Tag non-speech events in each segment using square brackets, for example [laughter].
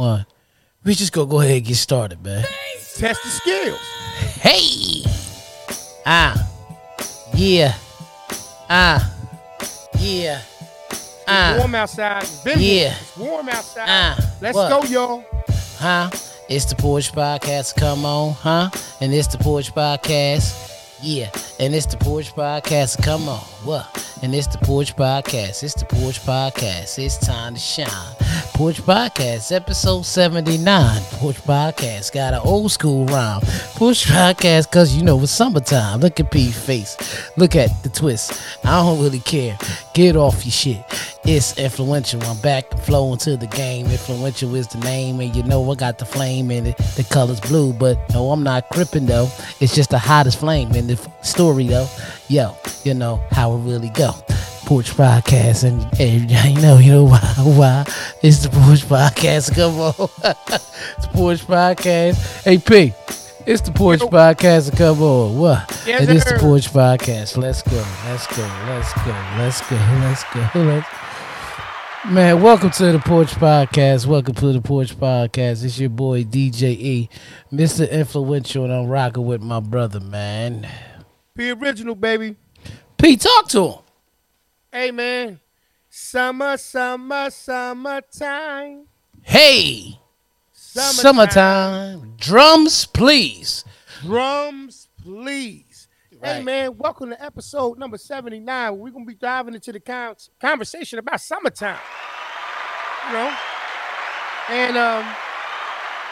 one. We just go go ahead and get started, man. Test the skills. Hey, ah, yeah, ah, yeah, It's ah, warm outside. It's been Yeah. It's warm outside. ah. Let's What? go, y'all. huh? It's the Porch Podcast. Come on, huh? And it's the Porch Podcast. Yeah, and it's the Porch Podcast. Come on, what? And it's the Porch Podcast. It's the Porch Podcast. It's time to shine. Porch Podcast, episode 79. Porch Podcast got an old school rhyme. Porch Podcast, cause you know it's summertime. Look at P's face. Look at the twist. I don't really care. Get off your shit. It's influential. I'm back flowing to the game. Influential is the name, and you know I got the flame in it. The color's blue, but no, I'm not crippin' though. It's just the hottest flame in the story though. Yo, you know how it really go. Porch Podcast, and, and [laughs] you know, you know why? Why? It's the Porch Podcast. Come on, [laughs] it's the Porch Podcast. Hey P, it's the Porch. Podcast. Come on, what? Yes, and it's the. Porch Podcast. Let's go. Let's go. Let's go. Let's go. Let's go. Let's. Man, welcome to the Porch Podcast. Welcome to the Porch Podcast. It's your boy DJ E, Mr. Influential, and I'm rocking with my brother, man. Be original, baby. P, talk to him. Hey, man. Summer, summer, summertime. Hey, summertime. Drums, please. Drums, please. Hey, man. Welcome to episode number 79. We're going to be diving into the con- conversation about summertime. You know? And, um,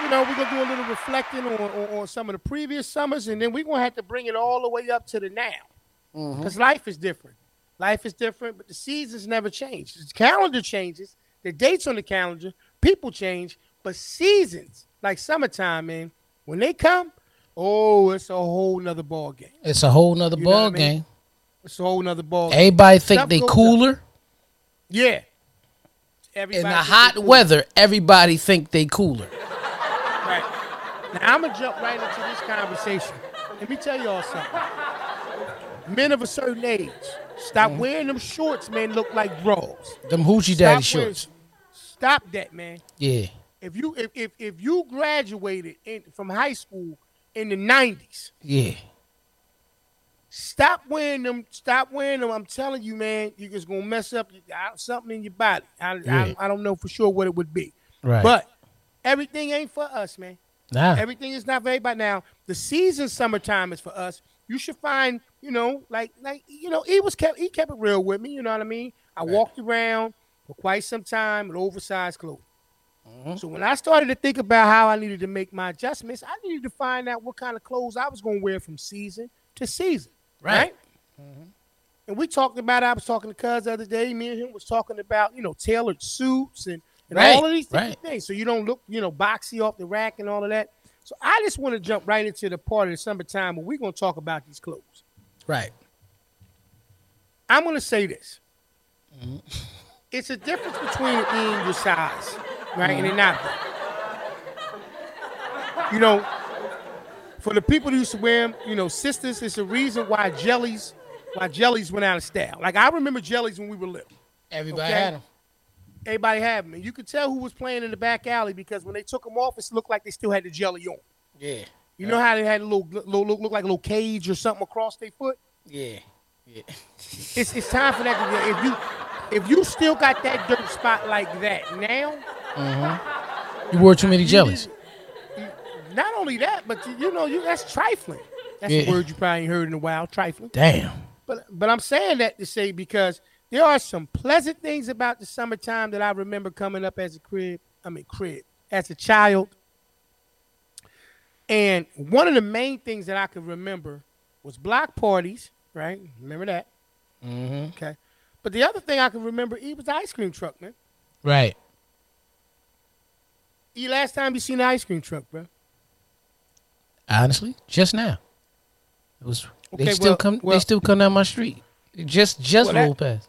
you know, we're going to do a little reflecting on, on, on some of the previous summers, and then we're going to have to bring it all the way up to the now. Mm-hmm. because life is different. Life is different, but the seasons never change. The calendar changes, the dates on the calendar, people change, but seasons like summertime, man, when they come, oh, it's a whole nother ball game. It's a whole nother You ball I mean? game. It's a whole nother ball. game. Everybody think Stuff they goes up. cooler. Yeah. In the hot weather, everybody think they cooler. Now I'm gonna jump right into this conversation. Let me tell y'all something. Men of a certain age, stop Mm-hmm. wearing them shorts, man. Look like bras. Them hoochie Stop daddy wearing- shorts. Stop that, man. Yeah. If you if if, if you graduated in, from high school in the '90s, Yeah. stop wearing them. Stop wearing them. I'm telling you, man, you're just gonna mess up something in your body. I, Yeah. I I don't know for sure what it would be, Right. but everything ain't for us, man. Nah. Everything is not for everybody. Now, the season summertime is for us. You should find, you know, like like you know, he was kept he kept it real with me. You know what I mean? I walked around for quite some time with oversized clothes. Mm-hmm. So when I started to think about how I needed to make my adjustments, I needed to find out what kind of clothes I was going to wear from season to season. Right. Right. And we talked about. it. I was talking to Cuz the other day. Me and him was talking about you know tailored suits and, and Right, all of these right. things. So you don't look you know boxy off the rack and all of that. So I just want to jump right into the part of the summertime where we're going to talk about these clothes. Right. I'm going to say this. Mm-hmm. It's a difference between it being your size, right, and it not. being. You know, for the people who used to wear them, you know, sisters, it's a reason why jellies, why jellies went out of style. Like I remember jellies when we were little. Everybody Okay. had them. Everybody had them, and you could tell who was playing in the back alley because when they took them off, it looked like they still had the jelly on. Yeah. You know how they had a little, little look, look like a little cage or something across their foot. Yeah. Yeah. [laughs] It's it's time for that. To, if you if you still got that dirt spot like that now, mm-hmm. You wore too many jellies. you- not only that, but you, you know you that's trifling. That's Yeah. a word you probably ain't heard in a while. Trifling. Damn. But but I'm saying that to say because there are some pleasant things about the summertime that I remember coming up as a crib. I mean crib as a child. And one of the main things that I could remember was block parties, right? Remember that? Mm-hmm. Okay. But the other thing I can remember, E was the ice cream truck, man. Right. E, last time you seen the ice cream truck, bro? Honestly, just now. It was. they Okay, still well- come. they still come down my street. Just just Well, that- past.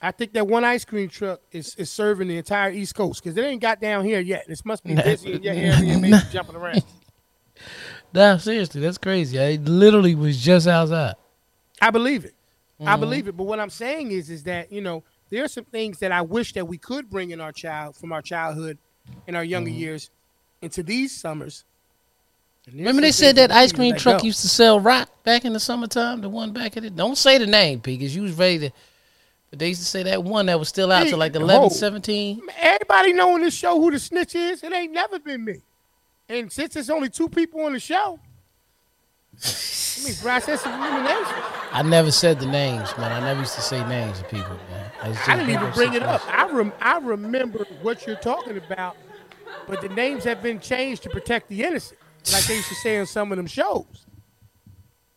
I think that one ice cream truck is, is serving the entire East Coast because it ain't got down here yet. This must be busy in your area, maybe [laughs] jumping around. Nah, seriously, that's crazy. I literally was just outside. I believe it. I Mm-hmm. believe it. But what I'm saying is, is that you know there are some things that I wish that we could bring in our child from our childhood in our younger years into these summers. Remember they said that ice cream truck go. used to sell rock back in the summertime. The one back at it. Don't say the name, P, because you was ready to. But they used to say that one that was still out to like hold. 11, 17. Everybody know on this show who the snitch is. It ain't never been me. And since there's only two people on the show, I mean, process elimination. I never said the names, man. I never used to say names of people, man. just I didn't even bring it up. I rem- I remember what you're talking about, but the names have been changed to protect the innocent, like they used to say on some of them shows.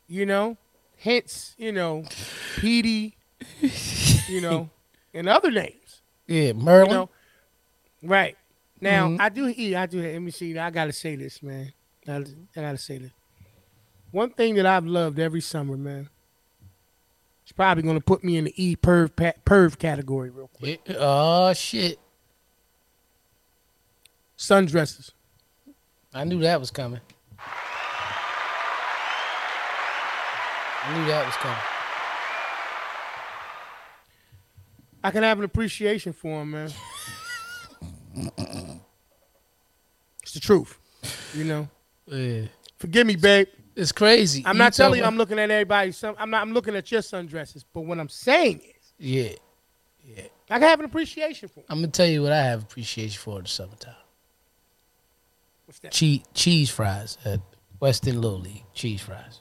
You know, hence you know, Petey, you know, and other names. Yeah, You Merlin. know, right now Mhm. I do. Yeah, I do. Let me see. I gotta say this, man. I, I gotta say this. One thing that I've loved every summer, man. It's probably gonna put me in the E perv perv category real quick. Yeah. Oh shit! Sundresses. I knew that was coming. I knew that was coming. I can have an appreciation for him, man. it's the truth, you know. Yeah. Forgive me, babe. It's crazy. I'm not telling you I'm looking at everybody. Some, I'm not. I'm looking at your sundresses. But what I'm saying is, Yeah. yeah. I can have an appreciation for. I'm gonna tell you what I have appreciation for in the summertime. What's that? Cheese, cheese fries at Weston Little League. Cheese fries.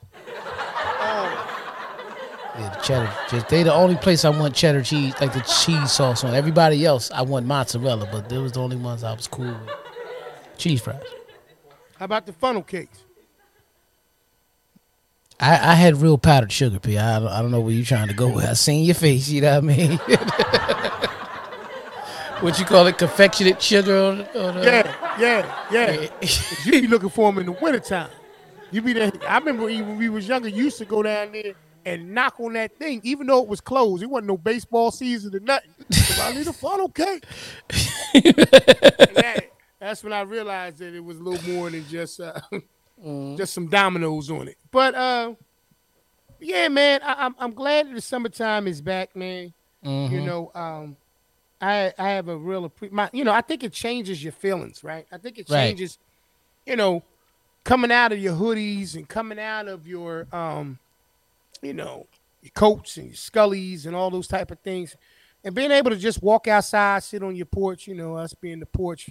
Yeah, the cheddar. Just they the only place I want cheddar cheese, like the cheese sauce on. Everybody else, I want mozzarella, but they was the only ones I was cool with. Cheese fries. how about the funnel cakes? I, I had real powdered sugar, P. I don't, I don't know where you trying to go with. I seen your face, you know what I mean? [laughs] what you call it, confectionate sugar on, on uh, Yeah, yeah, yeah. you be looking for them in the wintertime. You be there. I remember when we was younger, you used to go down there and knock on that thing, even though it was closed. It wasn't no baseball season or nothing. I need a cake. [laughs] And that- that's when I realized that it was a little more than just uh, [laughs] just some dominoes on it. But uh, yeah, man, I, I'm I'm glad that the summertime is back, man. Mhm. You know, um, I I have a real appre- my you know I think it changes your feelings, right? I think it Right. changes, you know, coming out of your hoodies and coming out of your um, you know, your coats and your scullies and all those type of things, and being able to just walk outside, sit on your porch. You know, us being the porch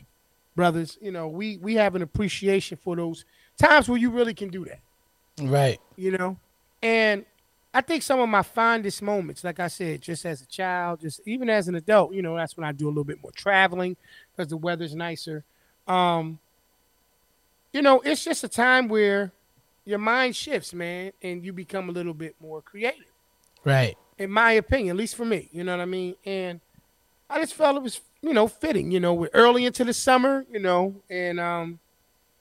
brothers, you know, we we have an appreciation for those times where you really can do that Right. you know and i think some of my fondest moments like i said just as a child just even as an adult you know that's when i do a little bit more traveling because the weather's nicer um you know it's just a time where your mind shifts man and you become a little bit more creative Right. in my opinion, at least for me. You know what I mean? And I just felt it was, you know, fitting. You know, we're early into the summer, you know, and um,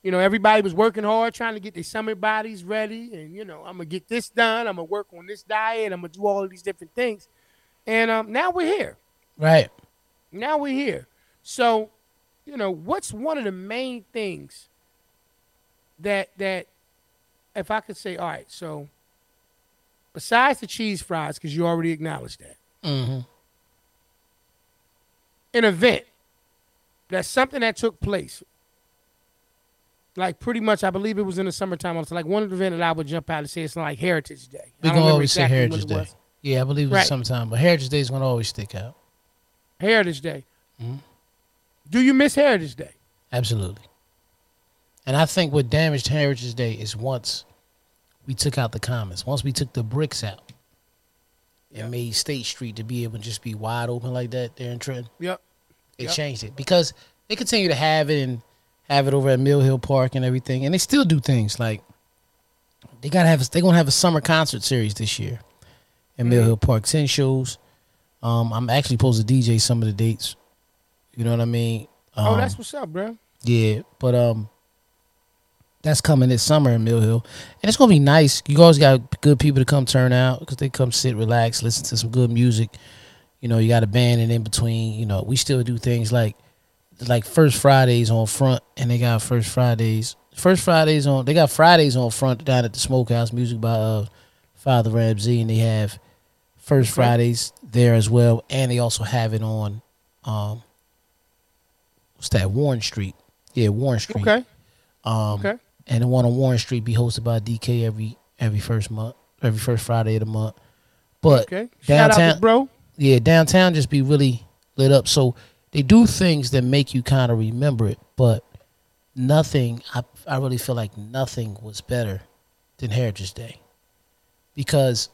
you know, everybody was working hard trying to get their summer bodies ready. And you know, I'm gonna get this done. I'm gonna work on this diet. I'm gonna do all of these different things. And um, now we're here. Right. Now we're here. So, you know, what's one of the main things that that if I could say, all right, so besides the cheese fries, because you already acknowledged that, Mm-hmm. an event that's something that took place. Like pretty much, I believe it was in the summertime. It's like one event that I would jump out and say it's like Heritage Day. We gonna always say exactly when Heritage Day. Yeah, I believe it was Right. sometime, but Heritage Day is gonna always stick out. Heritage Day. Mhm. Do you miss Heritage Day? Absolutely. And I think what damaged Heritage Day is once we took out the commons, once we took the bricks out and made State Street to be able to just be wide open like that there in Trenton, Yep. it Yep. changed it because they continue to have it and have it over at Mill Hill Park and everything, and they still do things like they gotta have. They're gonna have a summer concert series this year in Mill Hill Park, ten shows. Um, I'm actually supposed to DJ some of the dates. You know what I mean? oh, Um, that's what's up, bro. yeah, but um, that's coming this summer in Mill Hill, and it's gonna be nice. You always got good people to come turn out because they come sit, relax, listen to some good music. You know, you got a band, and in between, you know, we still do things like like First Fridays on front, and they got First Fridays. First Fridays on they got Fridays on front down at the Smokehouse, music by uh, Father Ramsey, and they have First. Fridays there as well, and they also have it on um, what's that Warren Street? Yeah, Warren Street. Okay. Um, Okay. And the one on Warren Street be hosted by DK every every first month, every first Friday of the month. But Okay. Shout out downtown, to bro. yeah, downtown just be really lit up. So they do things that make you kind of remember it, but nothing. I I really feel like nothing was better than Heritage Day because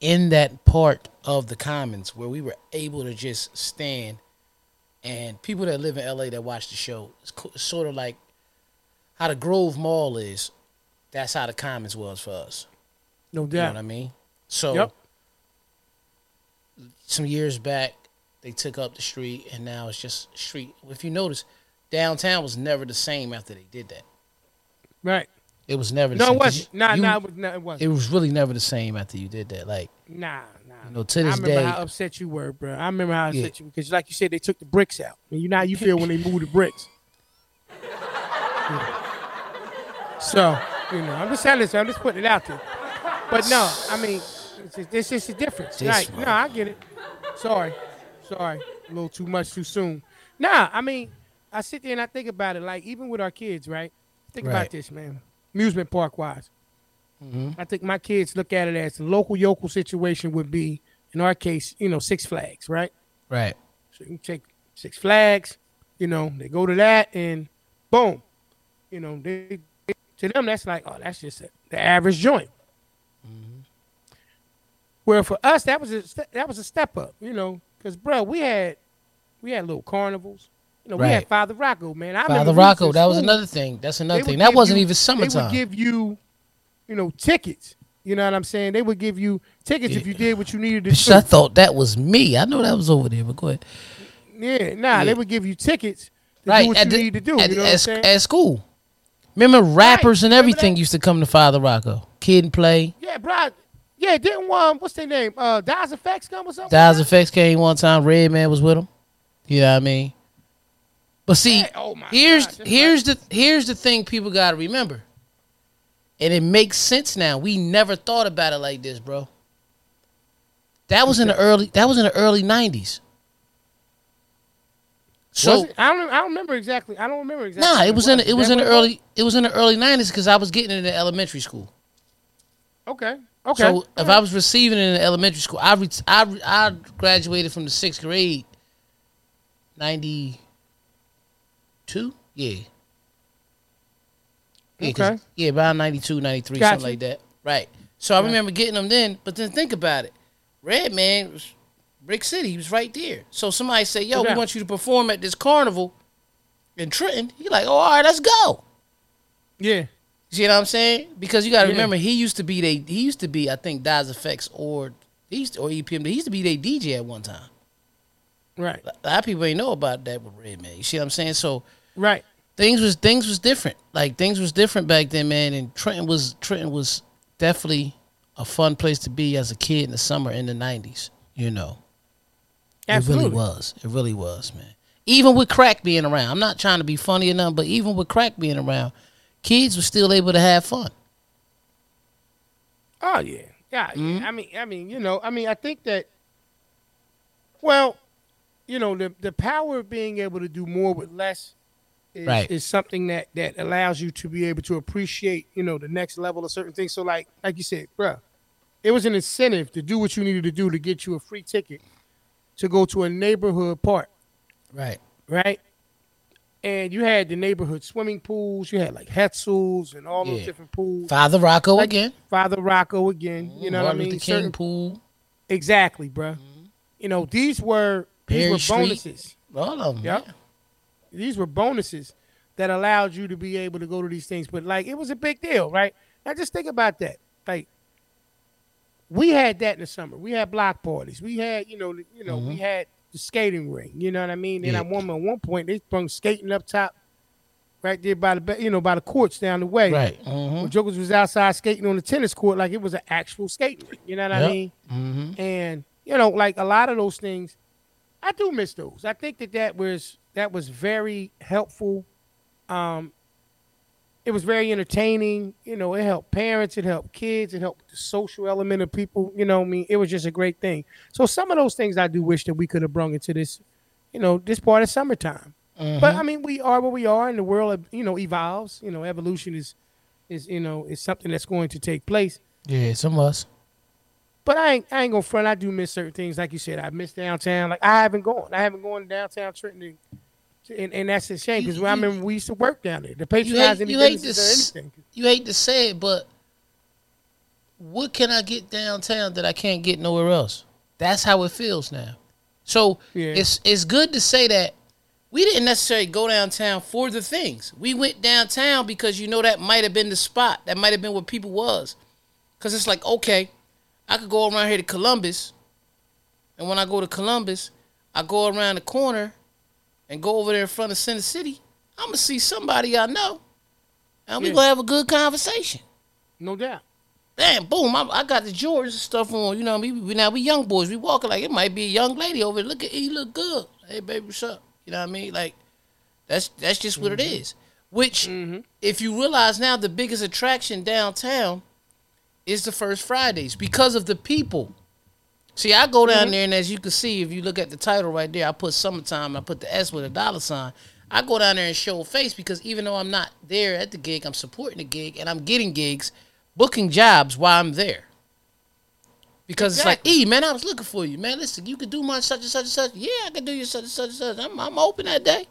in that part of the Commons where we were able to just stand, and people that live in LA that watch the show, it's sort of like how the Grove Mall is. That's how the Commons was for us. No You know doubt. what I mean? So Yep. some years back, they took up the street, and now it's just street. If you notice, downtown was never the same after they did that. Right. It was never the No, same. it wasn't. Nah, you- nah, it was, nah, it wasn't. It was really never the same after you did that. Like, Nah, nah. You know, to this day, I remember day- how upset you were, bro. I remember how Yeah. upset you because, like you said, they took the bricks out. And you know how you feel when they move the bricks. Yeah. [laughs] So, you know, I'm just telling you, I'm just putting it out there. But no, I mean, it's just, it's just a difference. This right? one. No, I get it. Sorry, sorry, a little too much too soon. Nah, I mean, I sit there and I think about it. Like even with our kids, right? Think Right. about this, man. Amusement park wise. Mm-hmm. I think my kids look at it as the local yokel situation would be, in our case, you know, Six Flags, right? right, So you take Six Flags, you know, they go to that and boom, you know, they to them that's like, oh, that's just a, the average joint. Mm-hmm. Where for us that was a that was a step up, you know, because bro, we had we had little carnivals, you know, we had Father Rocco, man. I Father Rocco. That was another thing. That's another thing. That wasn't you- even summertime. They would give you, you know, tickets. You know what I'm saying? They would give you tickets if you did what you needed to do. I thought that was me. I know that was over there, but go ahead. Yeah, nah, Yeah. they would give you tickets to Right do what at you the- need to do. at, you know at, what I'm saying? at school. Remember rappers and everything used to come to Father Rocco. Kid 'n Play. yeah, bro. Yeah, didn't um, what's their name? Uh, Das EFX come or something. Das EFX came one time. Redman was with him. You know what I mean? But see, Yeah, oh here's that's here's the here's the thing people got to remember, and it makes sense now. We never thought about it like this, bro. That was in the early. That was in the early '90s. So I don't. I don't remember exactly. I don't remember exactly. nah, it was in the, it was in the early it was in the early '90s because I was getting it in elementary school. Okay. Okay. So if I was receiving it in elementary school, I re- I re- I graduated from the sixth grade, ninety two, yeah, yeah, Okay. yeah, about 92, 93, Gotcha. something like that, right? So I remember getting them then, but then think about it, Redman was Brick City, he was right there. So somebody say, "Yo, No we want you to perform at this carnival in Trenton." He like, "Oh, all right, let's go." yeah. You see what I'm saying? Because you got to Yeah. remember, he used to be they. He used to be, I think, Das EFX or he to, or EPM. He used to be their DJ at one time. Right. A lot of people ain't know about that with Redman. You see what I'm saying? So Right. things was things was different. Like things was different back then, man. And Trenton was Trenton was definitely a fun place to be as a kid in the summer in the '90s. You know, Absolutely. it really was. It really was, man. Even with crack being around, I'm not trying to be funny or nothing, but even with crack being around, kids were still able to have fun. Oh yeah. Yeah. Mm-hmm. I mean. I mean. You know. I mean. I think that. Well, you know, the the power of being able to do more with less. Is, Right. is something that that allows you to be able to appreciate, you know, the next level of certain things. So, like, like you said, bruh, it was an incentive to do what you needed to do to get you a free ticket to go to a neighborhood park. Right. right? And you had the neighborhood swimming pools. You had like Hetzel's and all those different pools. Father Rocco Like again. Father Rocco again. You know what I mean? Luther King Certain- pool. exactly, bruh. You know these were these Perry were Street. bonuses. All of them. Yep. These were bonuses that allowed you to be able to go to these things. But like it was a big deal, right? Now just think about that. Like we had that in the summer. We had block parties. We had, you know, you know, we had the skating ring. You know what I mean? And Yeah. at one at one point they sprung skating up top, right there by the you know by the courts down the way. Right. Mm-hmm. When Jokers was outside skating on the tennis court like it was an actual skating ring. You know what I mean? Mm-hmm. and you know like a lot of those things i do miss those i think that that was that was very helpful um it was very entertaining you know it helped parents it helped kids it helped the social element of people you know i mean it was just a great thing so some of those things i do wish that we could have brung into this you know this part of summertime mm-hmm. But I mean, we are what we are, and the world, you know, evolves. You know, evolution is, is you know, is something that's going to take place. Yeah, some of us. But I ain't, I ain't gonna front. I do miss certain things, like you said. I miss downtown. Like I haven't gone. I haven't gone to downtown Trenton, to, and, and that's a shame because I remember we used to work down there. The You hate, patronizing you hate to s- you hate to say it, but what can I get downtown that I can't get nowhere else? That's how it feels now. So Yeah. it's it's good to say that we didn't necessarily go downtown for the things. We went downtown because you know that might have been the spot. That might have been where people was. Cause it's like, okay, I could go around here to Columbus, and when I go to Columbus, I go around the corner and go over there in front of Center City. I'm gonna see somebody I know, and we Yeah. gonna have a good conversation. No doubt. Damn, boom! I, I got the George stuff on. You know, what I mean, we now we young boys. We walking like it might be a young lady over there. Look at you, look good. Hey, baby, what's up? You know what I mean? Like that's that's just what it mm-hmm. is. Which, mm-hmm. if you realize now, the biggest attraction downtown is the first Fridays because of the people. See, I go down mm-hmm. there, and as you can see, if you look at the title right there, I put summertime. I put the S with a dollar sign. I go down there and show face because even though I'm not there at the gig, I'm supporting the gig and I'm getting gigs, booking jobs while I'm there. Because it's like, E man, I was looking for you, man. Listen, you could do my such and such and such. Yeah, I could do your such and such and such. I'm, I'm open that day.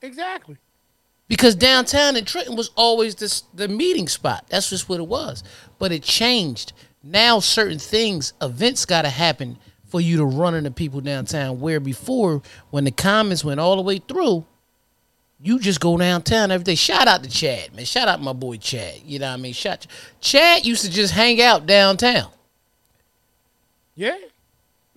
Exactly. Because downtown in Trenton was always this the meeting spot. That's just what it was. But it changed. Now certain things, events gotta happen for you to run into people downtown. Where before, when the Commons went all the way through, you just go downtown every day. Shout out to Chad, man. Shout out my boy Chad. You know what I mean? Shout Chad used to just hang out downtown. Yeah.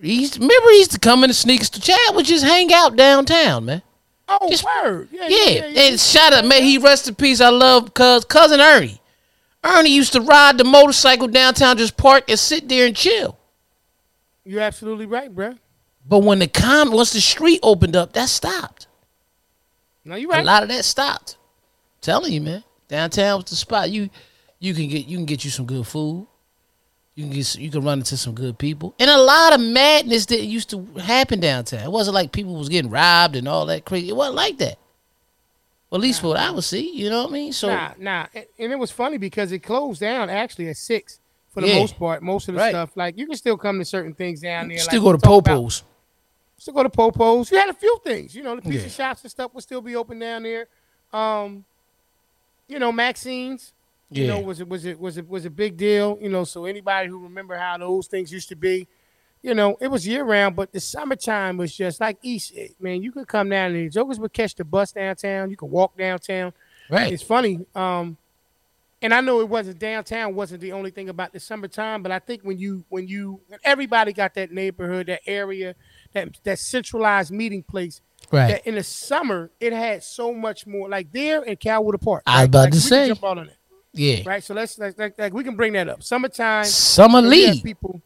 He used to, remember he used to come in the sneakers to Chad would just hang out downtown, man. Oh, Just- word. Yeah. Yeah, yeah, yeah and shout out, man. He rest in peace. I love cuz cousin Ernie. Ernie used to ride the motorcycle downtown, just park and sit there and chill. You're absolutely right, bro. But when the com once the street opened up, that stopped. No, you right. A lot of that stopped. telling you, man. Downtown was the spot. You you can get you can get you some good food. You can get you can run into some good people. And a lot of madness that used to happen downtown. It wasn't like people was getting robbed and all that crazy. It wasn't like that. Well, at least what I would see, you know what I mean? So Nah, nah. And, and it was funny because it closed down actually at six for the Yeah. most part. Most of the Right. stuff, like you can still come to certain things down there. still like go to talk about- Popo's. Still go to Popo's. You had a few things, you know, the pizza Yeah. shops and stuff would still be open down there. Um, you know, Maxine's. You know, was it was it was it was a big deal. You know, so anybody who remember how those things used to be, you know, it was year round. But the summertime was just like East. Man, you could come down there. Jokers would catch the bus downtown. You could walk downtown. Right. It's funny. Um, and I know it wasn't downtown wasn't the only thing about the summertime, but I think when you when you when everybody got that neighborhood, that area, that that centralized meeting place. Right. That in the summer it had so much more. Like there in Calwood Park. I was about Like, to say. jump all on it, Yeah. right? So let's like, like, like we can bring that up. Summertime. Summer and league. people.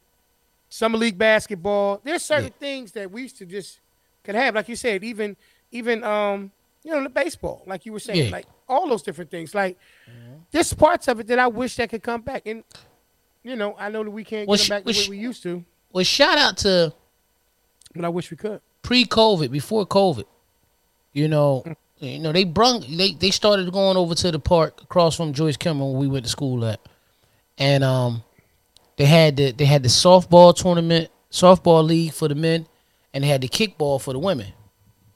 Summer league basketball. There's certain things that we used to just could have, like you said, even even um you know the baseball, like you were saying, Yeah. like all those different things. Like there's parts of it that I wish that could come back, and you know I know that we can't Well, get back the well, way we used to, Well, shout out to but I wish we could. pre-COVID, before COVID. You know, you know they brung they they started going over to the park across from Joyce Kilmer when we went to school at, and um, they had the they had the softball tournament, softball league for the men, and they had the kickball for the women,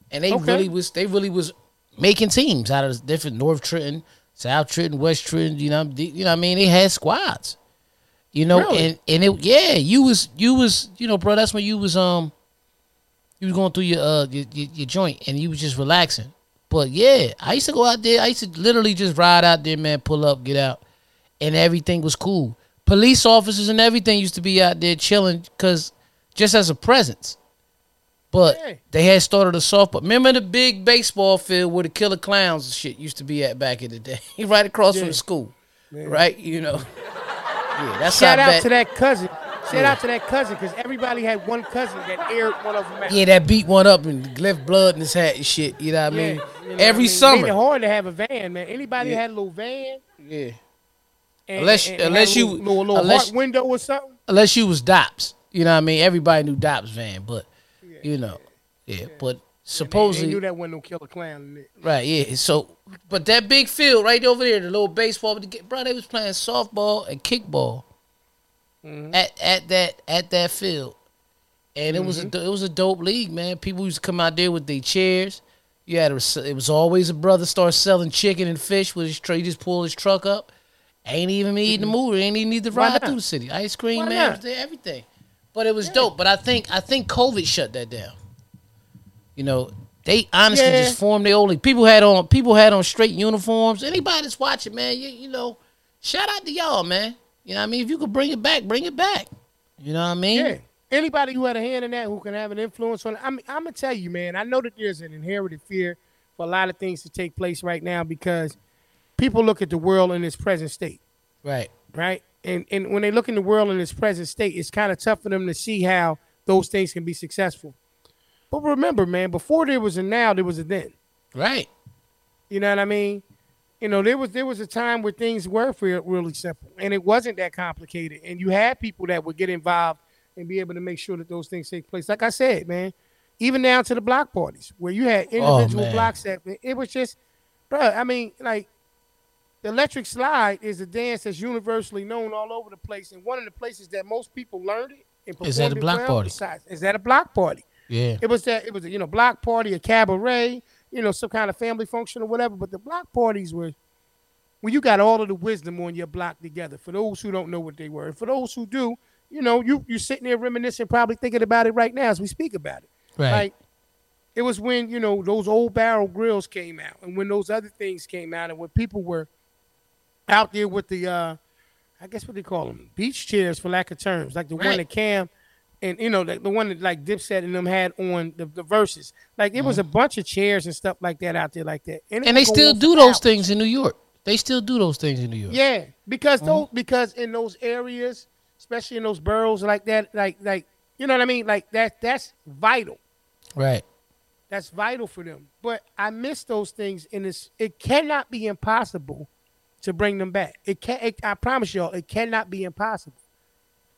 and they Okay. really was they really was making teams out of different North Trenton, South Trenton, West Trenton. You know, you know what I mean they had squads. You know, Really? and and it yeah, you was you was you know, bro. That's when you was um you was going through your uh your, your, your joint and you was just relaxing. But yeah, I used to go out there. I used to literally just ride out there, man, pull up, get out, and everything was cool. Police officers and everything used to be out there chilling because just as a presence. But Yeah. they had started a softball. Remember the big baseball field where the killer clowns and shit used to be at back in the day, [laughs] right across from Yeah. the school, right? You know, yeah, that's Shout out bad- to that cousin. Shout out to that cousin because everybody had one cousin that aired one of them. out. Yeah, that beat one up and left blood in his hat and shit. You know what I mean? Yeah, you know Every I mean? Made it hard to have a van, man. Anybody Yeah. had a little van, Yeah. And, Unless- and- and unless you- little, little, unless- window or something. Unless you was Dops. You know what I mean? Everybody knew Dops van, but you know. Yeah. But supposedly They knew that wasn't no killer clown. Right, yeah. So, but that big field right over there, the little baseball, bro, they was playing softball and kickball Mm-hmm. at at that at that field, and it was Mm-hmm. a it was a dope league, man. People used to come out there with their chairs. You had a, it was always a brother start selling chicken and fish with his tray. Just pull his truck up. Ain't even me eating the movie. Ain't even need to Mm-hmm. Ride through the city. Ice cream, Why man, not? everything. But it was dope. But I think I think COVID shut that down. You know, they honestly Yeah. just formed their only. People had on people had on straight uniforms. Anybody that's watching, man, you, you know, shout out to y'all, man. You know what I mean? If you could bring it back, bring it back. You know what I mean? Yeah. Anybody who had a hand in that, who can have an influence on it. I'm, I'm gonna tell you, man. I know that there's an inherited fear for a lot of things to take place right now because people look at the world in its present state, Right. right? And and when they look in the world in its present state, it's kind of tough for them to see how those things can be successful. But remember, man, before there was a now, there was a then. Right. You know what I mean? You know, there was there was a time where things were really simple, and it wasn't that complicated. And you had people that would get involved and be able to make sure that those things take place. Like I said, man, even down to the block parties where you had oh, individual man. blocks that it was just, bro. I mean, like the electric slide is a dance that's universally known all over the place, and one of the places that most people learned it and performed Is at a block well party. besides- Is that a block party. Yeah. It was that it was a you know block party, a cabaret, you know, some kind of family function or whatever. But the block parties were when you got all of the wisdom on your block together. For those who don't know what they were, and for those who do, you know, you you sitting there reminiscing, probably thinking about it right now as we speak about it. Right. Like it was when you know those old barrel grills came out, and when those other things came out, and when people were out there with the, uh I guess what they call them, beach chairs for lack of terms, like the one that Cam and you know the, the one that like Dipset and them had on the, the verses. Like it was a bunch of chairs and stuff like that out there, like that. Mm-hmm. and they still do those hours. things in New York. They still do those things in New York. Yeah, because Mm-hmm. those because in those areas, especially in those boroughs like that, like like you know what I mean, like that that's vital. Right. That's vital for them. But I miss those things, and it's it cannot be impossible to bring them back. It can. It, I promise y'all, it cannot be impossible.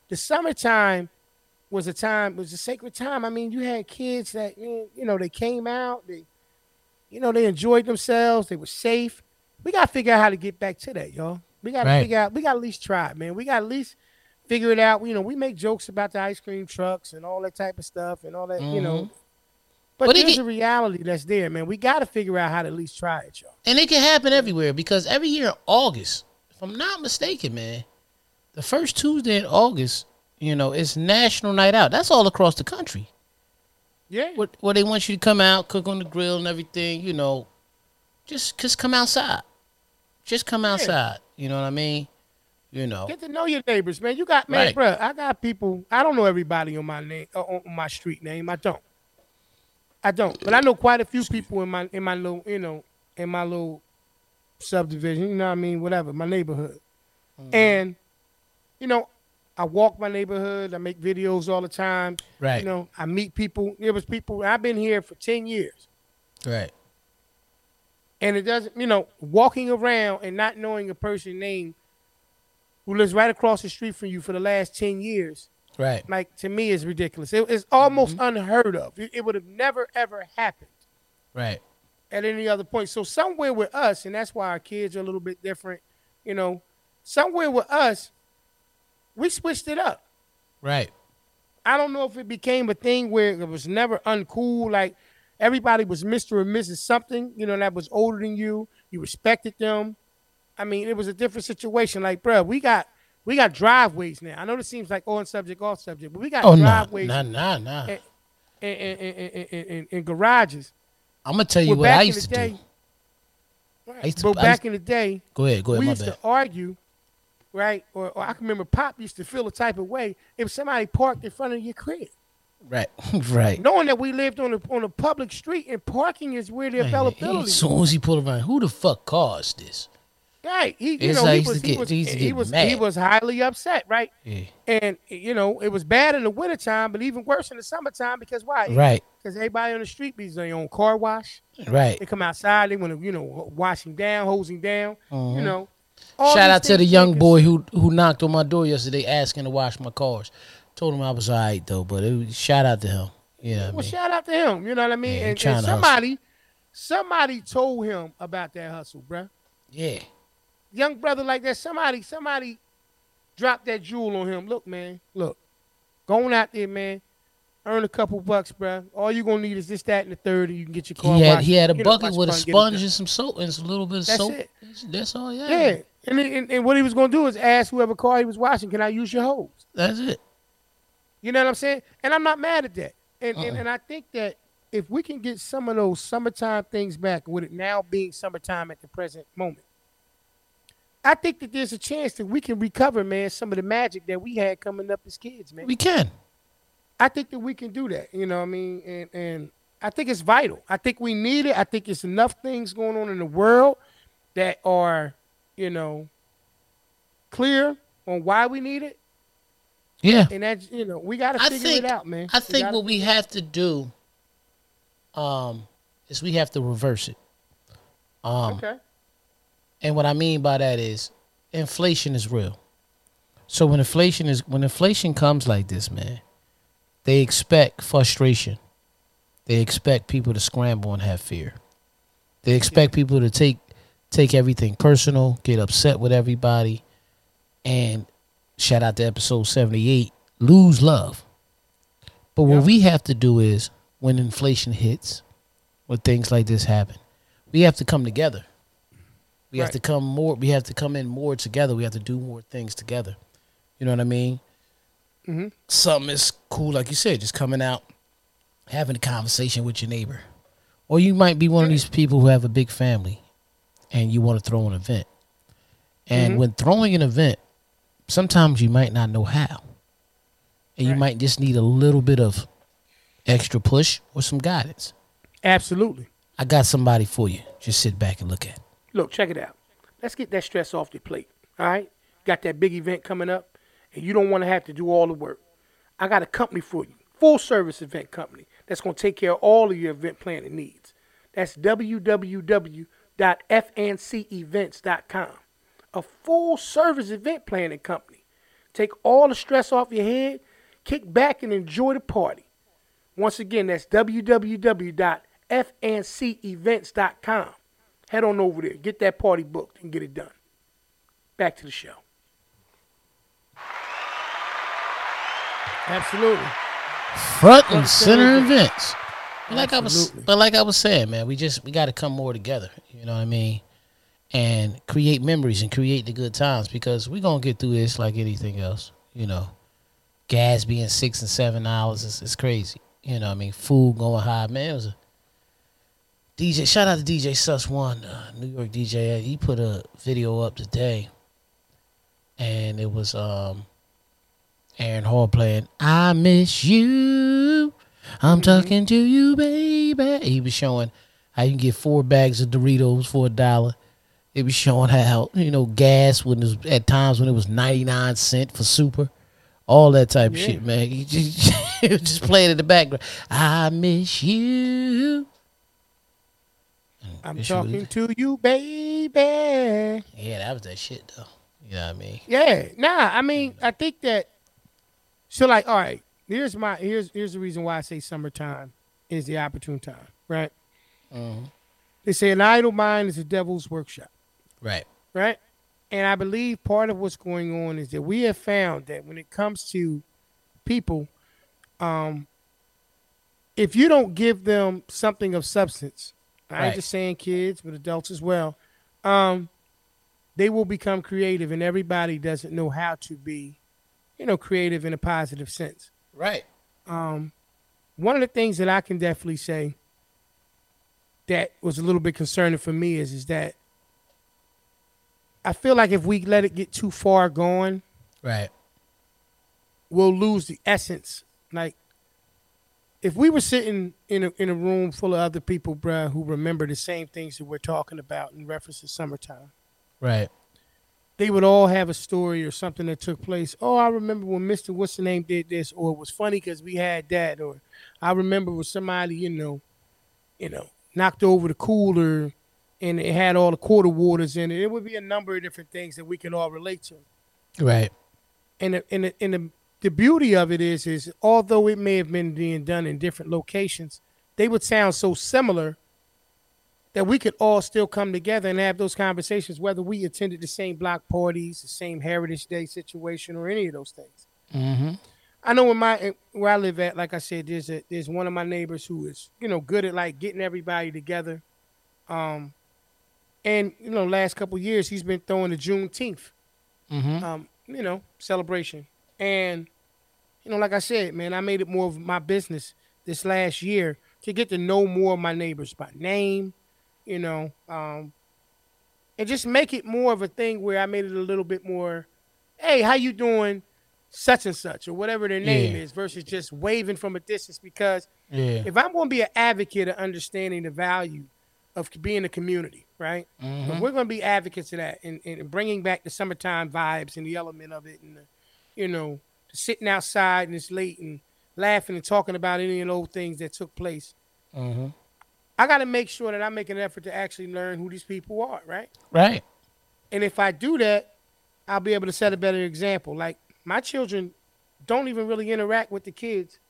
The summertime was a time was a sacred time. I mean, you had kids that you know they came out, they, you know, they enjoyed themselves, they were safe. We gotta figure out how to get back to that, y'all. We gotta Right. figure out. We gotta at least try, it, man. We gotta at least figure it out. You know, we make jokes about the ice cream trucks and all that type of stuff and all that. You know, mm-hmm. But, But there's get- a reality that's there, man. We got to figure out how to at least try it, y'all. And it can happen everywhere because every year in August, if I'm not mistaken, man, the first Tuesday in August, you know, it's National Night Out. That's all across the country. Yeah. Where, where they want you to come out, cook on the grill and everything, you know, just just come outside. Just come outside. You know what I mean? You know. Get to know your neighbors, man. You got man, Right. bro. I got people. I don't know everybody on my name uh, on my street name. I don't. I don't. But I know quite a few people in my in my little you know in my little subdivision. You know what I mean? Whatever my neighborhood. Mm-hmm. And you know, I walk my neighborhood. I make videos all the time. Right. You know, I meet people. There was people. I've been here for ten years. Right. And it doesn't, you know, walking around and not knowing a person's name who lives right across the street from you for the last 10 years, Right. like to me is ridiculous. It- it's almost mm-hmm. unheard of. It, it would have never, ever happened Right. at any other point. So, somewhere with us, and that's why our kids are a little bit different, you know, somewhere with us, we switched it up. Right. I don't know if it became a thing where it was never uncool. Like everybody was Mr. or Mrs. something, you know, that was older than you. You respected them. I mean, it was a different situation. Like, bruh, we got we got driveways now. I know this seems like on subject, off subject, but we got Oh driveways nah, nah, nah. and, and, and, and, and, garages. I'm gonna tell you what I used to day, do. Right. I used to- but back used- in the day, Go ahead. Go ahead. we used bad. to argue, right? Or, or I can remember Pop used to feel a type of way if somebody parked in front of your crib. Right. [laughs] right. knowing that we lived on a on a public street and parking is where the availability. As soon as he pulled around, who the fuck caused this? Right, he you It's know he was he get- was he used to he was he was highly upset, right? Yeah. And you know it was bad in the wintertime, but even worse in the summertime because why? Right. Because everybody on the street be their own car wash. Right. They come outside, they want to you know wash him down, hose him down. You know. Mm-hmm. Shout out to the young boy who who knocked on my door yesterday asking to wash my cars. Told him I was all right though, but it was, shout out to him. Yeah. Well, I mean, shout out to him. You know what I mean? Yeah, and, and to hustle. somebody, somebody told him about that hustle, bruh. yeah. Young brother like that. Somebody, somebody dropped that jewel on him. Look, man. Look, going out there, man. Earn a couple bucks, bruh. All you're gonna need is this, that, and the third, and you can get your car. He had washed. he had a bucket with a your car and get it sponge and some soap and a little bit of That's soap. it. That's, all. Yeah. Yeah, and, and and what he was gonna do is ask whoever car he was washing, "Can I use your hose?" That's it. You know what I'm saying? And I'm not mad at that. And and, Uh-uh. and I think that if we can get some of those summertime things back, with it now being summertime at the present moment, I think that there's a chance that we can recover, man, some of the magic that we had coming up as kids, man. We can. I think that we can do that. You know what I mean? And and I think it's vital. I think we need it. I think it's enough things going on in the world that are, you know, clear on why we need it. Yeah. And that's you know, we gotta I figure think it out, man. I think what we have to do um is we have to reverse it. Um Okay. And what I mean by that is inflation is real. So when inflation is when inflation comes like this, man, they expect frustration. They expect people to scramble and have fear. They expect people to take take everything personal, get upset with everybody, and shout out to episode 78, lose love. But what Yeah. we have to do is when inflation hits, when things like this happen, we have to come together. We have to come more we have to come in more together. We have to do more things together. You know what I mean? Mhm. Something is cool, like you said, just coming out, having a conversation with your neighbor. Or you might be one of these people who have a big family and you want to throw an event. And Mhm. when throwing an event, sometimes you might not know how. And you might just need a little bit of extra push or some guidance. Absolutely. I got somebody for you. Just sit back and look at. Look, check it out. Let's get that stress off your plate. All right? Got that big event coming up, and you don't want to have to do all the work. I got a company for you, full service event company that's going to take care of all of your event planning needs. That's www.fncevents.com. A full service event planning company. Take all the stress off your head, kick back and enjoy the party. Once again, that's www.fncevents.com. Head on over there, get that party booked, and get it done. Back to the show. Absolutely. Front Front and center center events. But Like I was, but like I was saying, man, we just we got to come more together. You know what I mean? And create memories and create the good times because we gonna get through this like anything else. You know, gas being six and seven dollars is, is crazy. You know, what I mean, food going high. Man, it was a DJ. Shout out to DJ Suss One, uh, New York DJ. He put a video up today, and it was um Aaron Hall playing "I Miss You." I'm talking to you, baby. He was showing how you can get four bags of Doritos for a dollar. It was showing how you know gas when it was at times when it was ninety nine cent for super, all that type of shit, man. [laughs] You just, just playing in the background. I miss you. I'm talking to you, baby. Yeah, that was that shit though. You know what I mean? Yeah. Nah, I mean, I think that so like, all right, here's my here's here's the reason why I say summertime is the opportune time, right? Mhm. They say an idle mind is a devil's workshop. Right. right? And I believe part of what's going on is that we have found that when it comes to people, um, if you don't give them something of substance, I ain't just saying kids, but adults as well, um, they will become creative, and everybody doesn't know how to be, you know, creative in a positive sense. Right. Um, one of the things that I can definitely say that was a little bit concerning for me is is that I feel like if we let it get too far gone, Right. we'll lose the essence. Like if we were sitting in a in a room full of other people, bruh, who remember the same things that we're talking about in reference to summertime, Right. they would all have a story or something that took place. Oh, I remember when Mr. What's the name did this, or it was funny because we had that, or I remember when somebody, you know, you know, knocked over the cooler and it had all the quarter waters in it. It would be a number of different things that we can all relate to. Right. And the, and the, and the the beauty of it is, is although it may have been being done in different locations, they would sound so similar that we could all still come together and have those conversations, whether we attended the same block parties, the same Heritage Day situation, or any of those things. Mm-hmm. I know in my where I live at, like I said, there's a there's one of my neighbors who is you know good at like getting everybody together, um, and you know last couple years he's been throwing the Juneteenth, Mm-hmm. um, you know celebration, and you know like I said, man, I made it more of my business this last year to get to know more of my neighbors by name, you know, um, and just make it more of a thing where I made it a little bit more, hey, how you doing? Such and such, or whatever their name Yeah. is, versus just waving from a distance. Because Yeah. if I'm going to be an advocate of understanding the value of being a community, right? Mhm. we're going to be advocates of that and, and bringing back the summertime vibes and the element of it, and the, you know, sitting outside and it's late and laughing and talking about any of those things that took place. Mhm. I got to make sure that I make an effort to actually learn who these people are, right? Right. And if I do that, I'll be able to set a better example. Like my children don't even really interact with the kids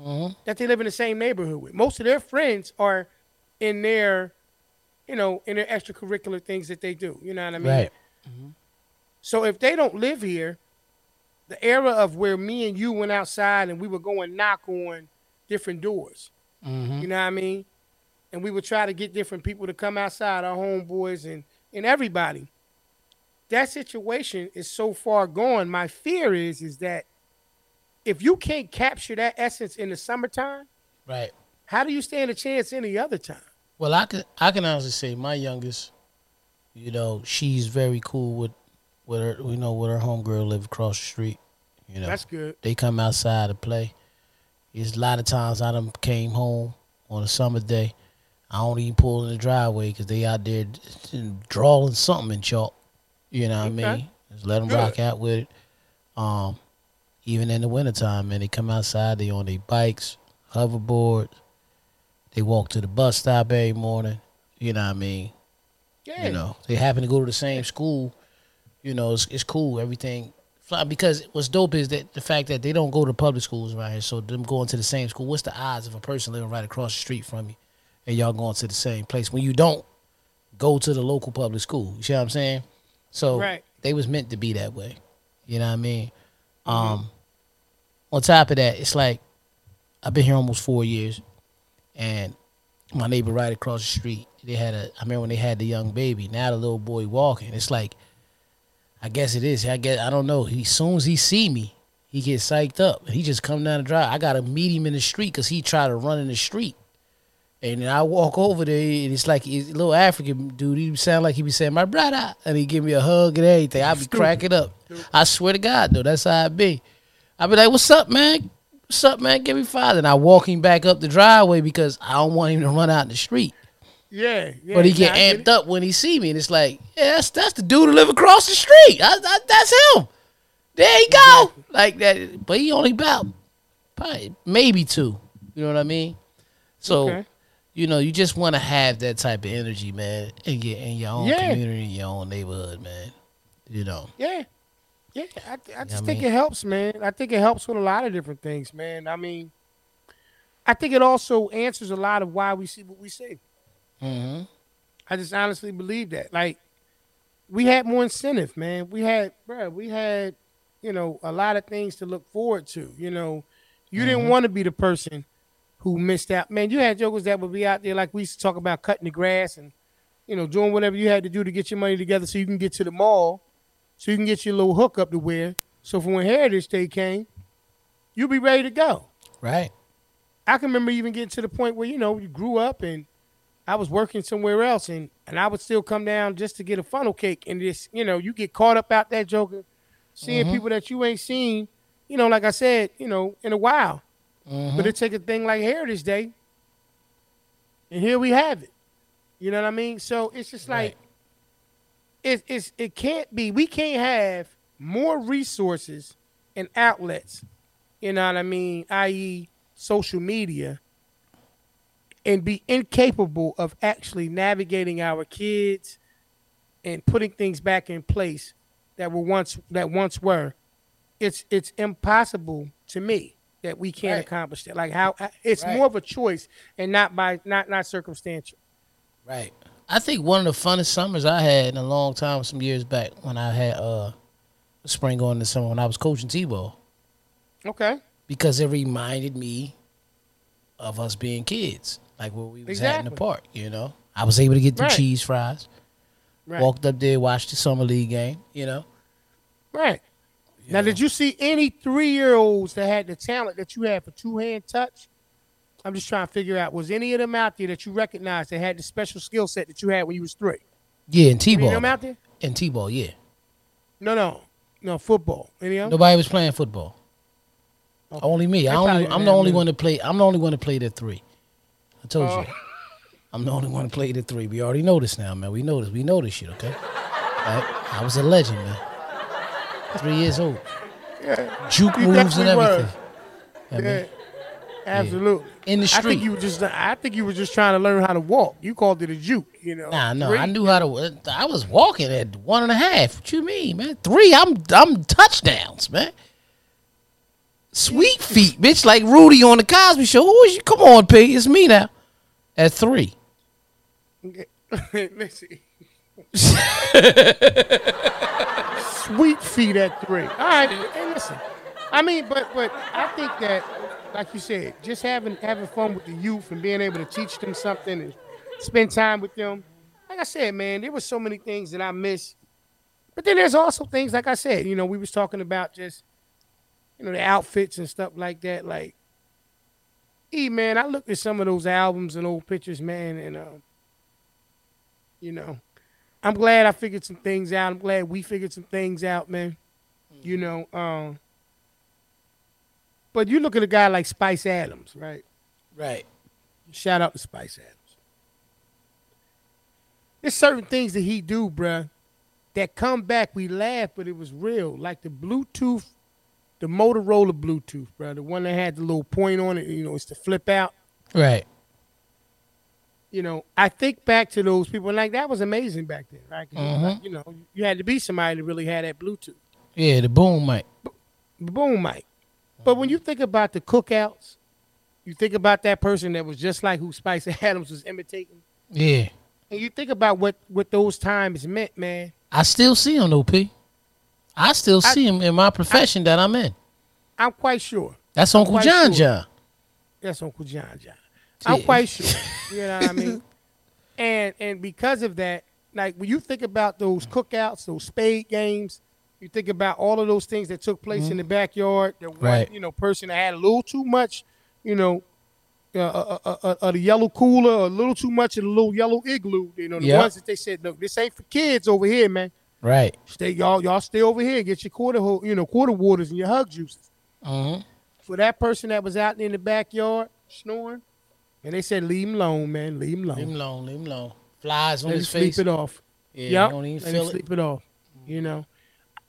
Mm-hmm. that they live in the same neighborhood with. Most of their friends are in their, you know, in their extracurricular things that they do. You know what I mean? Right. So if they don't live here, the era of where me and you went outside and we were going knock on different doors. Mm-hmm. You know what I mean? And we would try to get different people to come outside, our homeboys and and everybody. That situation is so far gone. My fear is is that if you can't capture that essence in the summertime, Right. how do you stand a chance any other time? Well, I can I can honestly say my youngest, you know, she's very cool with with her. You know, with her homegirl live across the street. You know, That's good. they come outside to play. There's a lot of times I done came home on a summer day. I don't even pull in the driveway because they out there drawing something in chalk. You know what I mean? Just let them Good. rock out with it. Um, even in the wintertime, man, they come outside. They on their bikes, hoverboards. They walk to the bus stop every morning. You know what I mean? Yeah. You know, they happen to go to the same school. You know, it's, it's cool. Everything fly because what's dope is that the fact that they don't go to public schools around here. So them going to the same school. What's the odds of a person living right across the street from you and y'all going to the same place when you don't go to the local public school? You see what I'm saying? So Right. they was meant to be that way. You know what I mean? Um, on top of that, it's like I've been here almost four years, and my neighbor right across the street, they had a. I remember when they had the young baby. Now the little boy walking. It's like, I guess it is. I guess I don't know. He soon as he see me, he gets psyched up. He just come down the drive. I gotta meet him in the street because he try to run in the street. And then I walk over there, and it's like a little African dude. He sound like he be saying, "My brother," and he give me a hug and everything. I be cracking up. I swear to God, though, that's how I be. I be like, "What's up, man? What's up, man? Give me five. And I walk him back up the driveway because I don't want him to run out in the street. Yeah. yeah but he get get amped it. up when he see me, and it's like, yeah, that's that's the dude who live across the street. I, I, that's him. There he go, like that. But he only about probably maybe two. You know what I mean? So Okay. you know, you just want to have that type of energy, man, in your in your own Yeah. community, in your own neighborhood, man. You know, Yeah. Yeah, I, I just I think mean? it helps, man. I think it helps with a lot of different things, man. I mean, I think it also answers a lot of why we see what we see. Hmm I just honestly believe that. Like, we had more incentive, man. We had, bro, we had, you know, a lot of things to look forward to. You know, you didn't want to be the person who missed out. Man, you had jokers that would be out there like we used to talk about cutting the grass and, you know, doing whatever you had to do to get your money together so you can get to the mall, so you can get your little hookup to wear. So for when Heritage Day came, you'll be ready to go. right? I can remember even getting to the point where you know you grew up and I was working somewhere else and and I would still come down just to get a funnel cake and this you know you get caught up out that joker, seeing mm-hmm. people that you ain't seen, you know, like I said, you know, in a while. Mm-hmm. But it take a thing like Heritage Day, and here we have it. You know what I mean? So it's just like Right. it, it's it can't be. We can't have more resources and outlets. You know what I mean? I.e., social media, and be incapable of actually navigating our kids and putting things back in place that were once that once were it's it's impossible to me that we can't Right. accomplish that. Like how it's Right. more of a choice and not by not not circumstantial. Right. I think one of the funnest summers I had in a long time, some years back, when I had uh spring going the summer when I was coaching T-ball, Okay. because it reminded me of us being kids, like where we was at in the park. You know, I was able to get the Right. cheese fries, Right. walked up there, watched the summer league game. You know, Right. Now, did you see any three year olds that had the talent that you had for two hand touch? I'm just trying to figure out was any of them out there that you recognized that had the special skill set that you had when you was three? yeah, in Any of T-ball, them out there? in T-ball, yeah. No, no, no football. Any of them? Nobody was playing football. Okay. Only me. They I only, I'm the only one to play. I'm the only one to play the three. I told Oh. you. [laughs] I'm the only one to play the three. We already know this now, man. We know this. We know this shit, okay? Right? I was a legend, man. Three years old. Yeah. Juke You moves and everything. I mean, Yeah, absolutely. In the street. I think you were just. I think you were just trying to learn how to walk. You called it a juke. You know. Nah, no, Three? I knew how to. I was walking at one and a half. What you mean, man? Three, I'm I'm touchdowns, man. Sweet feet, bitch, like Rudy on the Cosby Show. Who is you? Come on, P, it's me now. At three, Listen. [laughs] Sweet feet at three. All right, and listen. I mean, but but I think that, like you said, just having having fun with the youth and being able to teach them something and spend time with them. Like I said, man, there were so many things that I miss. But then there's also things, like I said, you know, we was talking about just, you know, the outfits and stuff like that. Like, E man, I looked at some of those albums and old pictures, man, and um, you know, I'm glad I figured some things out. I'm glad we figured some things out, man. You know, um, but you look at a guy like Spice Adams, right? right? Shout out to Spice Adams. There's certain things that he do, bruh, that come back. We laugh, but it was real. Like the Bluetooth, the Motorola Bluetooth, bruh, the one that had the little point on it. You know, it's to flip out. Right. you know, I think back to those people, and like that was amazing back then, right? 'Cause you, mm-hmm. like, you know, you had to be somebody that really had that Bluetooth, Yeah, the boom mic. the boom mic. But when you think about the cookouts, you think about that person that was just like who Spice [laughs] Adams was imitating, Yeah, and you think about what what those times meant, man. I still see him though, P. I still I- see him in my profession that I'm in. I'm quite sure That's Uncle John sure. John. that's Uncle John John. [laughs] I'm quite sure. You know what I mean? [laughs] And and because of that, like when you think about those cookouts, those spade games, you think about all of those things that took place in the backyard. The one, Right. you know, person that had a little too much, you know, uh, uh, uh, uh, uh, the yellow cooler, a little too much of the little yellow igloo. You know, the Yep. ones that they said, look, this ain't for kids over here, man. Right. Stay y'all, y'all stay over here, get your quarter, you know, quarter waters and your hug juices. Mm-hmm. For that person that was out in the backyard snoring, and they said, leave him alone, man, leave him alone. Leave him alone. Leave him alone. Flies on Let his sleep face. it off. Yeah, yep. don't even Let feel it. sleep it off. You know,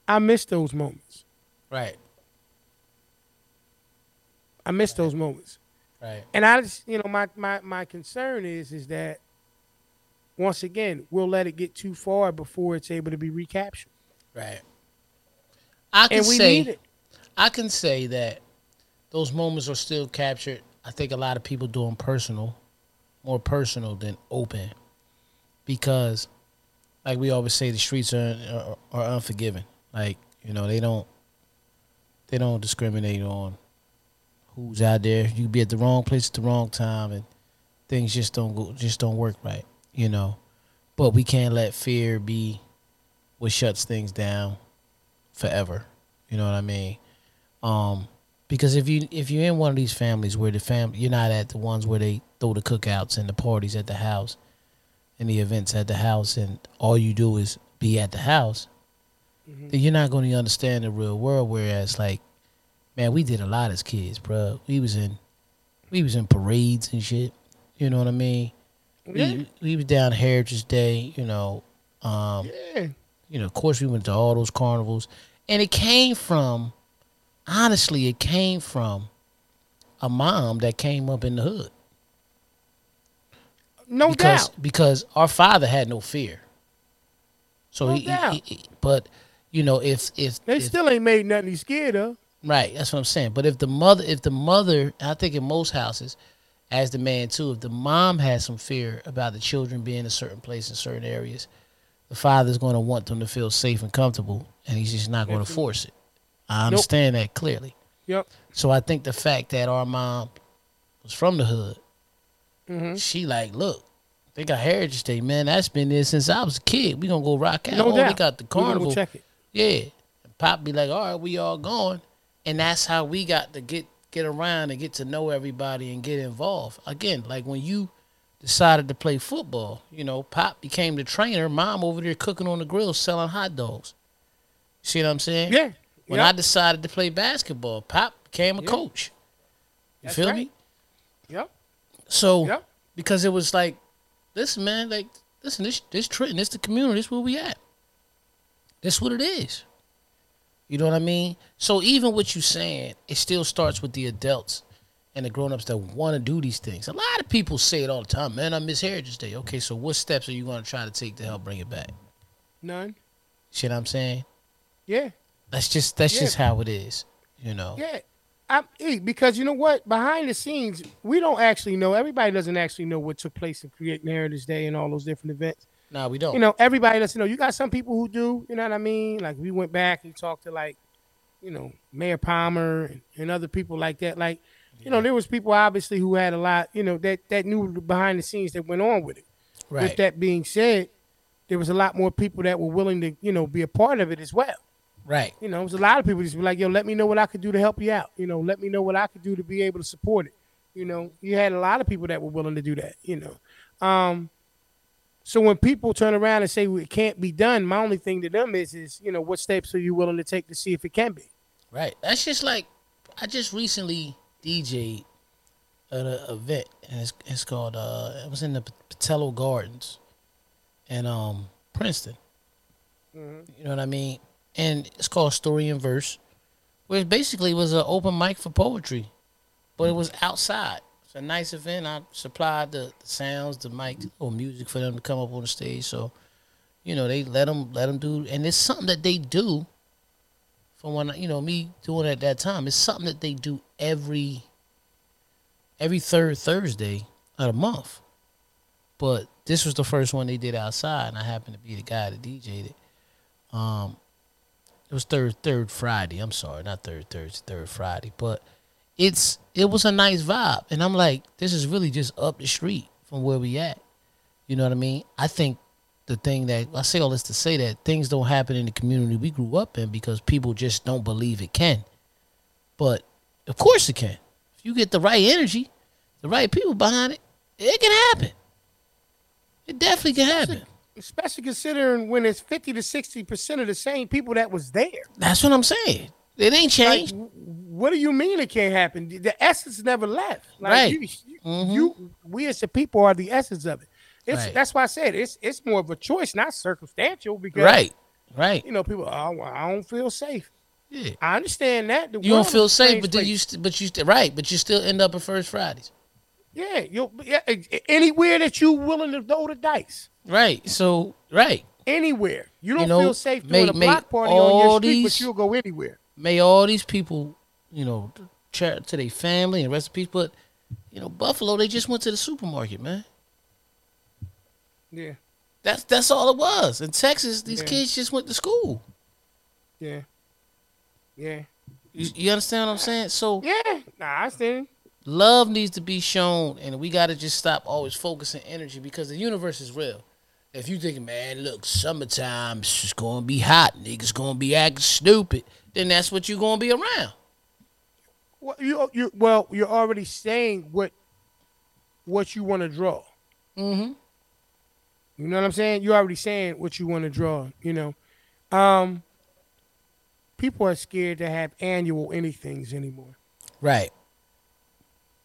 I miss those moments. Right. I miss those moments. Right. And I just, you know, my my my concern is is that once again we'll let it get too far before it's able to be recaptured, Right. I can and we say need it. I can say that those moments are still captured. I think a lot of people do them personal, more personal than open, because, like we always say, the streets are are, are unforgiving. Like you know, they don't they don't discriminate on who's out there. You can be at the wrong place at the wrong time, and things just don't go just don't work right. You know, but we can't let fear be what shuts things down forever. You know what I mean? Um, because if you if you're in one of these families where the family you're not at the ones where they throw the cookouts and the parties at the house and the events at the house and all you do is be at the house, then you're not going to understand the real world. Whereas like, man, we did a lot as kids, bro. We was in we was in parades and shit. You know what I mean? Yeah. We we was down Heritage Day. You know. Um, Yeah, you know, of course, we went to all those carnivals, and it came from, honestly, it came from a mom that came up in the hood no because doubt. because our father had no fear. So No he, he- he- but You know, if if They if- still ain't made nothing he's scared of. Right, that's what I'm saying. But if the mother, if the mother, I think in most houses, as the man too, if the mom has some fear about the children being in a certain place in certain areas, the father's going to want them to feel safe and comfortable, and he's just not going to force it. I understand that clearly. Yep. So I think the fact that our mom was from the hood, Mhm. she like, look, they got Heritage Day, man. That's been there since I was a kid. We gonna go rock out. No oh, doubt. they got the We carnival. Go check it. Yeah. And Pop be like, all right, we all going. And that's how we got to get get around and get to know everybody and get involved. Again, like when you decided to play football, you know, Pop became the trainer, mom over there cooking on the grill selling hot dogs. See what I'm saying? Yeah. When Yep. I decided to play basketball, Pop became a Yeah. coach. You That's feel right. me? Yep. So Yep. because it was like, listen, man, like, listen, this this Trenton, this the community, this where we at. That's what it is. You know what I mean? So even what you saying, it still starts with the adults and the grown-ups that want to do these things. A lot of people say it all the time, man, I miss Heritage Day. Okay, so what steps are you going to try to take to help bring it back? None. See what I'm saying? Yeah. That's just that's Yeah. just how it is. You know? Yeah. I'm, eh, because you know what? Behind the scenes, we don't actually know. Everybody doesn't actually know what took place in creating Heritage Day and all those different events. Nah, we don't. You know, everybody doesn't know. You got some people who do. You know what I mean? Like we went back and talked to like, you know, Mayor Palmer and, and other people like that. Like, you know, there was people obviously who had a lot. You know, that that knew behind the scenes that went on with it. Right. With that being said, there was a lot more people that were willing to, you know, be a part of it as well. Right. You know, there's a lot of people just be like, yo, let me know what I could do to help you out. You know, let me know what I could do to be able to support it. You know, you had a lot of people that were willing to do that, you know. Um, so when people turn around and say well, it can't be done, my only thing to them is, is, you know, what steps are you willing to take to see if it can be? Right. That's just like I just recently DJ'd at an event, and it's it's called uh, it was in the Patello Gardens, in um Princeton. You know what I mean? And it's called Story and Verse, where it basically was an open mic for poetry, but it was outside. A nice event. I supplied the, the sounds, the mic, or music for them to come up on the stage. So, you know, they let them let them do, and it's something that they do from when you know me doing it at that time. It's something that they do every every third Thursday of the month. But this was the first one they did outside, and I happened to be the guy that DJ'd it. Um, it was third third Friday. I'm sorry, not third Thursday, third Friday. But it's it was a nice vibe, and I'm like, this is really just up the street from where we at. You know what I mean? I think the thing that I say all this to say that things don't happen in the community we grew up in because people just don't believe it can. But of course it can. If you get the right energy, the right people behind it, it can happen. It definitely can happen. Especially considering when it's 50 to 60% of the same people that was there. That's what I'm saying. It ain't changed. w- what do you mean it can't happen? The essence never left. Like Right. You, you, Mhm. you- we as the people are the essence of it. It's Right. that's why I said it's it's more of a choice, not circumstantial. Because right. Right. you know, people, oh, I don't feel safe. Yeah. I understand that. The You don't feel safe, but then you st- but you st- right, but you still end up at First Fridays. yeah, you yeah, anywhere that you willing to throw the dice, Right. So right. anywhere you don't know, feel safe doing a block party on your street, these- but you'll go anywhere. May all these people, you know, to their family and rest in peace. But you know, Buffalo, they just went to the supermarket, man. Yeah, That's that's all it was. In Texas, these Yeah. kids just went to school. yeah, yeah, You, you understand what I'm saying? So yeah. Nah, I understand. love needs to be shown, and we got to just stop always focusing energy because the universe is real. If you think, man, look, summertime, it's just gonna be hot, niggas gonna be acting stupid, then that's what you're gonna be around. Well, you you well, you're already saying what what you want to draw. Mm-hmm. You know what I'm saying? You're already saying what you want to draw. You know, um, people are scared to have annual anythings anymore, Right.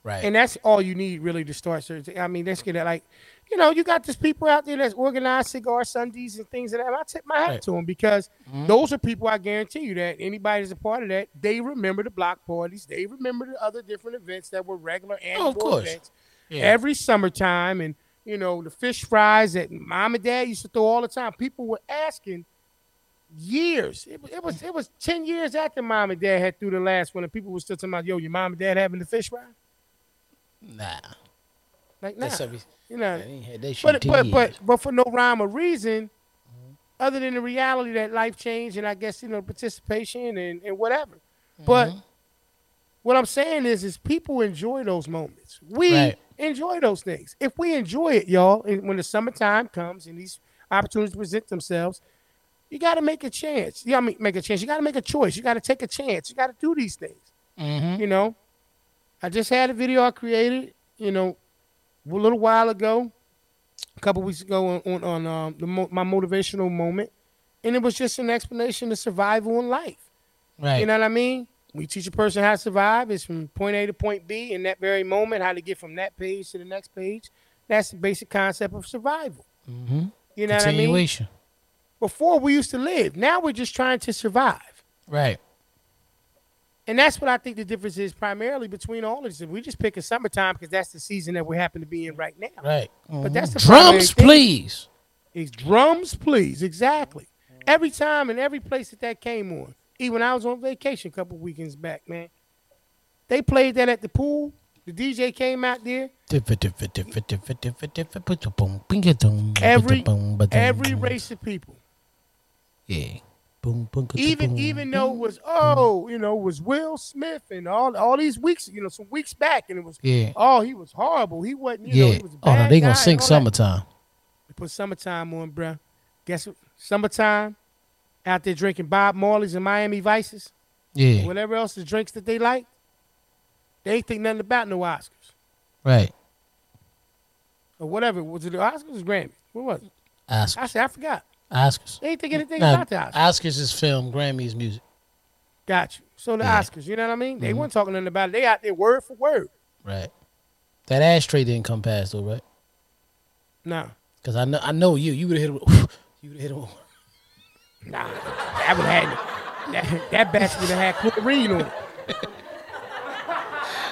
Right. and that's all you need really to start. Certain, I mean, let's get it like, you know, you got these people out there that's organized cigar Sundays and things like that. I tip my hat Right. to them because Mhm. those are people. I guarantee you that anybody that's a part of that, they remember the block parties, they remember the other different events that were regular annual course. events. yeah. every summertime and you know the fish fries that mom and dad used to throw all the time people were asking years. It, was- it was it was ten years after mom and dad had through the last one, and people were still talking about, yo, your mom and dad having the fish fry. Nah. Like, nah, you know. they ain't had that shit But but years. but but for no rhyme or reason, other than the reality that life changed, and I guess you know participation and and whatever. But Mm-hmm. what I'm saying is, is people enjoy those moments. We Right. enjoy those things. If we enjoy it, y'all, and when the summertime comes and these opportunities present themselves, you got to make a chance. You got to make a chance. You got to make a choice. You got to take a chance. You got to do these things. Mhm. You know, I just had a video I created. You know, a little while ago, a couple weeks ago on on, on um, the mo- my motivational moment, and it was just an explanation of survival in life. Right. You know what I mean? We teach a person how to survive. It's from point A to point B in that very moment, how to get from that page to the next page. That's the basic concept of survival. mm-hmm. You know what I mean? Before we used to live. Now we're just trying to survive. Right. And that's what I think the difference is primarily between all of this. We just pick a summertime because that's the season that we happen to be in right now. Right. But that's the drums, thing. please. It's drums, please. Exactly. Every time and every place that that came on. Even when I was on vacation a couple weekends back, man. They played that at the pool. The DJ came out there. Every every race of people. Yeah. Boom, boom, Even boom, even though it was oh, you know, it was Will Smith and all all these weeks, you know, some weeks back, and it was Yeah. oh, he was horrible. He wasn't, you know, Yeah. he was Oh no, they gonna sing that. summertime. They put summertime on, bruh. Guess what? Summertime, out there drinking Bob Marley's and Miami Vices, Yeah. whatever else the drinks that they like. They ain't think nothing about no Oscars Right. or whatever. Was it the Oscars or Grammy? What was it? Oscars. I said I forgot. Oscars. They ain't think anything Nah, about the Oscars. Oscars is film. Grammys music. Got you. So the Yeah. Oscars, you know what I mean? They Mhm. weren't talking nothing about it. They out there word for word. Right. That ashtray didn't come past though, right? No. Because I know I know you. You would have hit him. [laughs] You would have hit him. nah. That would have had that, that batch would have had chlorine on it.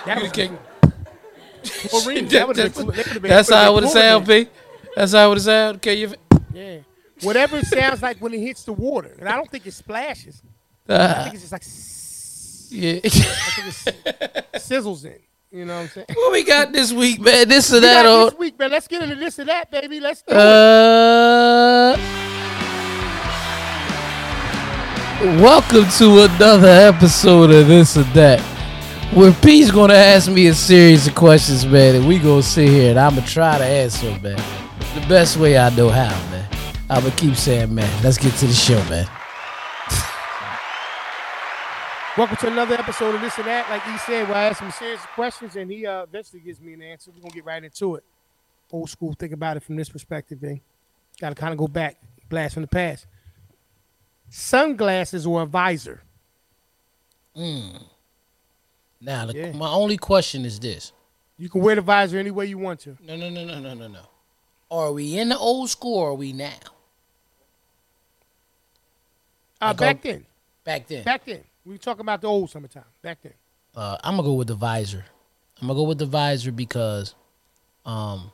That was [laughs] chlorine. That would've been- they would've been- That's how it would have been sound, P. That's how it would have sound. Okay, you. Yeah. [laughs] Whatever it sounds like when it hits the water. And I don't think it splashes. I Uh, think it's just like yeah. I think it [laughs] sizzles in. You know what I'm saying? what we got this week, man? This or that, got or this week, man. Let's get into this or that, baby. Let's do it. uh. Welcome to another episode of this or that. Where P's gonna ask me a series of questions, man, and we gonna sit here and I'ma try to answer, man, the best way I know how, man. I'ma keep saying, man. Let's get to the show, man. Welcome to another episode of this or that. Like he said, where I ask him serious questions and he uh, eventually gives me an answer. We're gonna get right into it. Old school, think about it from this perspective, man. Gotta kind of go back, blast from the past. Sunglasses or a visor? Now, the, Yeah. my only question is this: You can wear the visor any way you want to. No, no, no, no, no, no, no. Are we in the old school or are we now? Uh, Like, back then, Back then, back then, we were talking about the old summertime. Back then, uh, I'm gonna go with the visor. I'm gonna go with the visor because, um,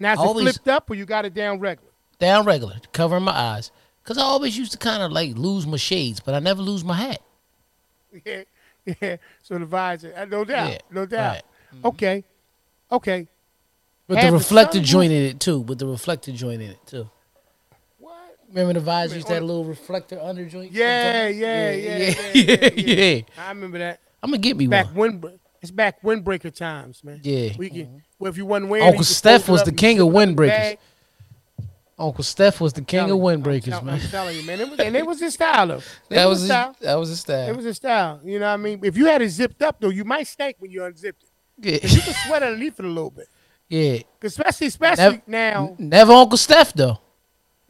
now is it flipped up or you got it down regular? down regular, covering my eyes. Cause I always used to kind of like lose my shades, but I never lose my hat. [laughs] Yeah, yeah. So the visor, uh, no doubt, Yeah, no doubt. right. Okay, okay. With Have the the reflector sunroof- joint in it too. With the reflector joint in it too. Remember the visor used to have on- a little reflector under joint? Yeah, yeah, yeah, yeah, yeah, yeah, [laughs] yeah, yeah. I remember that. I'm gonna get me Back one. wind, it's back windbreaker times, man. Yeah. We can. Mm-hmm. Well, if you wasn't wearing, Uncle Steph was the king of it up in the windbreakers. Uncle Steph was the king of I'm windbreakers, tell- man. I'm telling you, man. It was, and it was his style, though. [laughs] It That was his his, style. that was his style. It was his style. You know what I mean? If you had it zipped up, though, you might stink when you unzipped it. 'Cause you yeah, can sweat underneath it a little bit. [laughs] yeah. especially, especially Never- now. Never Uncle Steph though.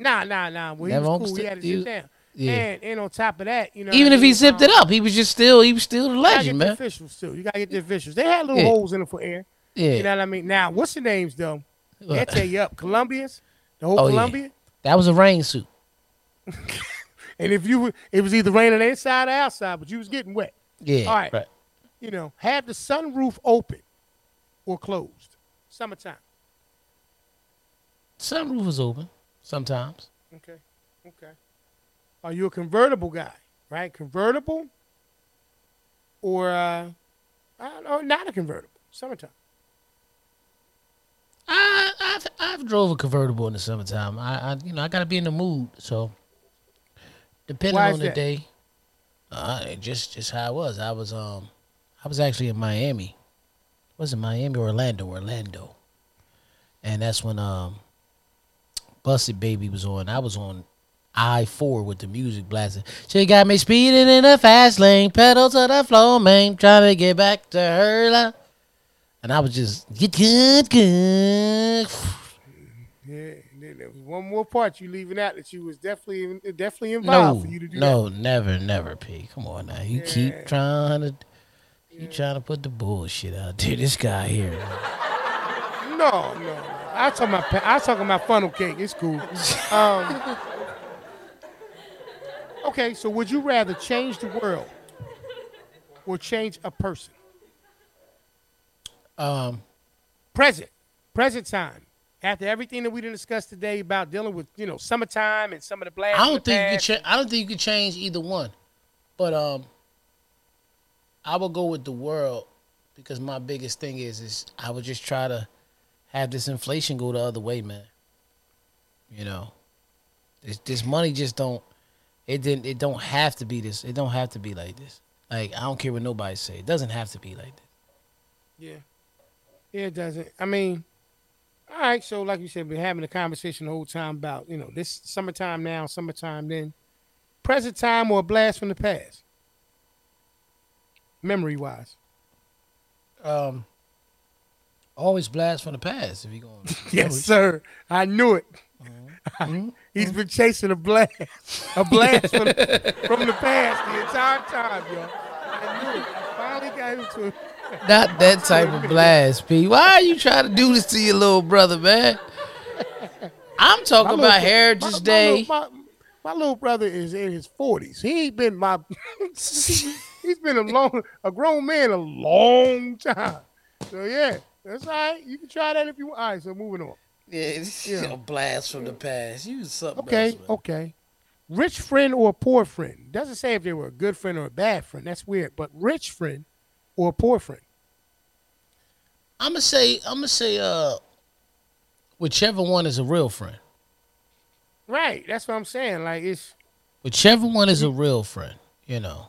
Nah, nah, nah. Well, he Never was Uncle cool. He had it he zipped was- down. Yeah. And, and on top of that, you know, Even what I if he zipped Um, it up, he was just still he was still the You gotta legend, get the man. officials too. You gotta get the officials. They had little Yeah. holes in it for air. Yeah, You know what I mean? Now, what's the names though? They'll What? tell you up. Colombians, the whole Oh, yeah. Columbia. that was a rain suit. [laughs] And if you were, it was either raining inside or outside, but you was getting wet. Yeah, All right. right. You know, have the sunroof open or closed. Summertime. Sunroof was open sometimes. Okay. Okay. Are you a convertible guy? Right, convertible, or uh, I don't know, not a convertible. Summertime. I, I've I've drove a convertible in the summertime. I, I you know I gotta be in the mood. So depending Why on the that? day, uh, just just how I was. I was um I was actually in Miami. Was it Miami or Orlando? Orlando. And that's when um Bust It Baby was on. I was on I four with the music blasting. She got me speeding in the fast lane, pedal to the floor, man, trying to get back to her. And I was just get good, good. Yeah, there was one more part you leaving out that you was definitely definitely involved No, for you to do no, never, never, P. Come on now, you Yeah. keep trying to, you trying to put the bullshit out there. This guy here. No, no. I talking about pa- I talking about funnel cake. It's cool. Um, okay, so would you rather change the world or change a person? um, Present, present time. After everything that we discussed today about dealing with you know summertime and some of the blasts. I don't think you could. Cha- I don't think you could change either one, but um, I will go with the world because my biggest thing is is I would just try to have this inflation go the other way, man. You know, this this money just don't. It didn't. It don't have to be this. It don't have to be like this. Like I don't care what nobody say. It doesn't have to be like this. Yeah. Yeah, it doesn't. I mean, all right. So, like you said, we're having a conversation the whole time about, you know, this summertime now, summertime then. Present time or a blast from the past? Memory wise. Um, always blast from the past if you going. [laughs] Yes, sir. I knew it. Mm-hmm. [laughs] He's been chasing a blast, a blast from, [laughs] from the past the entire time, yo. I knew it. I finally got into it. Not that type of blast, P. Why are you trying to do this to your little brother, man? I'm talking My about Heritage my- my Day. little- My, my little brother is in his forties. He ain't been my. he's been a long, a grown man a long time. So yeah, that's all right. You can try that if you want. All right. So moving on. yeah, it's [laughs] Yeah. a blast from the past. You something Okay. else. Okay. Rich friend or poor friend doesn't say if they were a good friend or a bad friend. That's weird. But rich friend or poor friend. I'm gonna say, I'm gonna say, uh, whichever one is a real friend. Right. That's what I'm saying. Like it's Whichever one is a real friend, you know,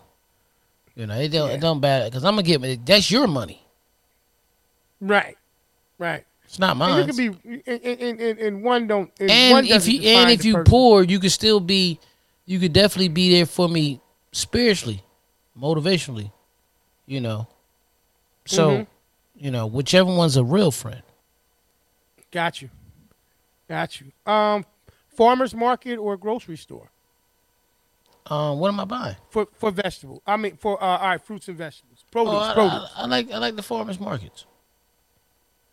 you know, it don't, Yeah. it don't matter because I'm gonna get that's your money. Right. Right. It's not And mine. you can be and, and, and, and one don't and, one if you and if you person. poor, you could still be, you could definitely be there for me spiritually, motivationally, you know. So, Mhm. you know, whichever one's a real friend. Got you. Got you. Um, farmers market or grocery store Um, what am I buying? for for vegetable. I mean for uh, all right, fruits and vegetables, produce, Oh, I, produce. I, I like I like the farmers markets.